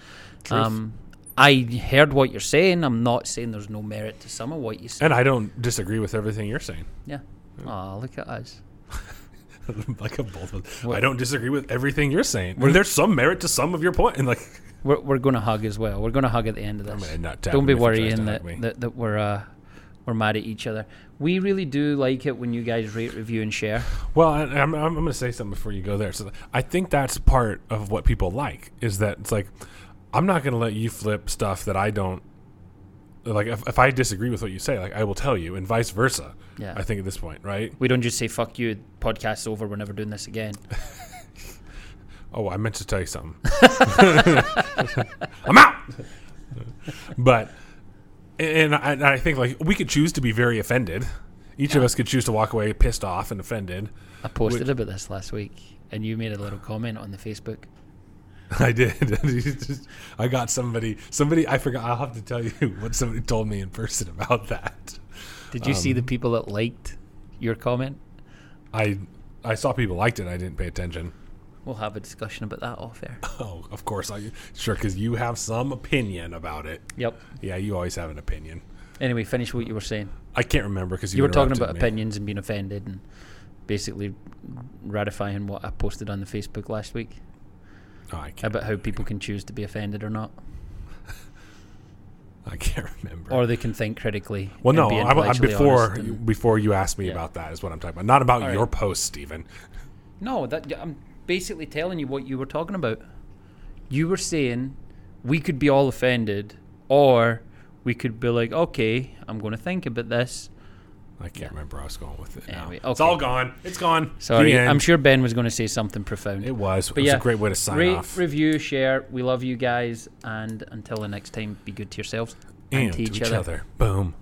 [SPEAKER 1] Um, I heard what you're saying. I'm not saying there's no merit to some of what you say.
[SPEAKER 2] And I don't disagree with everything you're saying.
[SPEAKER 1] Yeah. Oh, look at us.
[SPEAKER 2] like a both I don't disagree with everything you're saying. Where there's some merit to some of your point, and like
[SPEAKER 1] We're we're going to hug as well. We're going to hug at the end of this. Don't be
[SPEAKER 2] him if he tries to
[SPEAKER 1] worrying that, that that we're uh, we're mad at each other. We really do like it when you guys rate, review, and share.
[SPEAKER 2] Well, I, I'm, I'm going to say something before you go there. So I think that's part of what people like is that it's like I'm not going to let you flip stuff that I don't like. If, if I disagree with what you say, like I will tell you, and vice versa.
[SPEAKER 1] Yeah.
[SPEAKER 2] I think at this point, right?
[SPEAKER 1] We don't just say "fuck you," podcast's over. We're never doing this again.
[SPEAKER 2] Oh, I meant to tell you something. I'm out. But and I, and I think like we could choose to be very offended. Each of us could choose to walk away pissed off and offended.
[SPEAKER 1] I posted about this last week, and you made a little comment on the Facebook.
[SPEAKER 2] I did. I got somebody. Somebody. I forgot. I'll have to tell you what somebody told me in person about that.
[SPEAKER 1] Did you see
[SPEAKER 2] Um,
[SPEAKER 1] the people that liked your comment?
[SPEAKER 2] I I saw people liked it. I didn't pay attention.
[SPEAKER 1] We'll have a discussion about that off air.
[SPEAKER 2] Oh, of course. I sure because you have some opinion about it.
[SPEAKER 1] Yep.
[SPEAKER 2] Yeah, you always have an opinion.
[SPEAKER 1] Anyway, finish what you were saying.
[SPEAKER 2] I can't remember because you,
[SPEAKER 1] You were talking about
[SPEAKER 2] me.
[SPEAKER 1] opinions and being offended, and basically ratifying what I posted on the Facebook last week
[SPEAKER 2] Oh, I can't.
[SPEAKER 1] about how people can choose to be offended or not,
[SPEAKER 2] I can't remember.
[SPEAKER 1] or they can think critically.
[SPEAKER 2] well, no. I'm, I'm before
[SPEAKER 1] and-
[SPEAKER 2] before you asked me
[SPEAKER 1] Yeah.
[SPEAKER 2] about that is what I'm talking about. Not about
[SPEAKER 1] All
[SPEAKER 2] your
[SPEAKER 1] right.
[SPEAKER 2] post, Stephen.
[SPEAKER 1] No, that I'm basically telling you what you were talking about. You were saying we could be all offended, or we could be like, okay, I'm going to think about this.
[SPEAKER 2] I can't remember where I was going with it. now.
[SPEAKER 1] Anyway,
[SPEAKER 2] It's all gone. It's gone.
[SPEAKER 1] Sorry, I'm sure Ben was going to say something profound.
[SPEAKER 2] it was. It
[SPEAKER 1] But
[SPEAKER 2] was
[SPEAKER 1] yeah,
[SPEAKER 2] a great way to sign
[SPEAKER 1] Rate,
[SPEAKER 2] off.
[SPEAKER 1] review, share. We love you guys, and until the next time, be good to yourselves and,
[SPEAKER 2] and
[SPEAKER 1] to each, other.
[SPEAKER 2] Boom.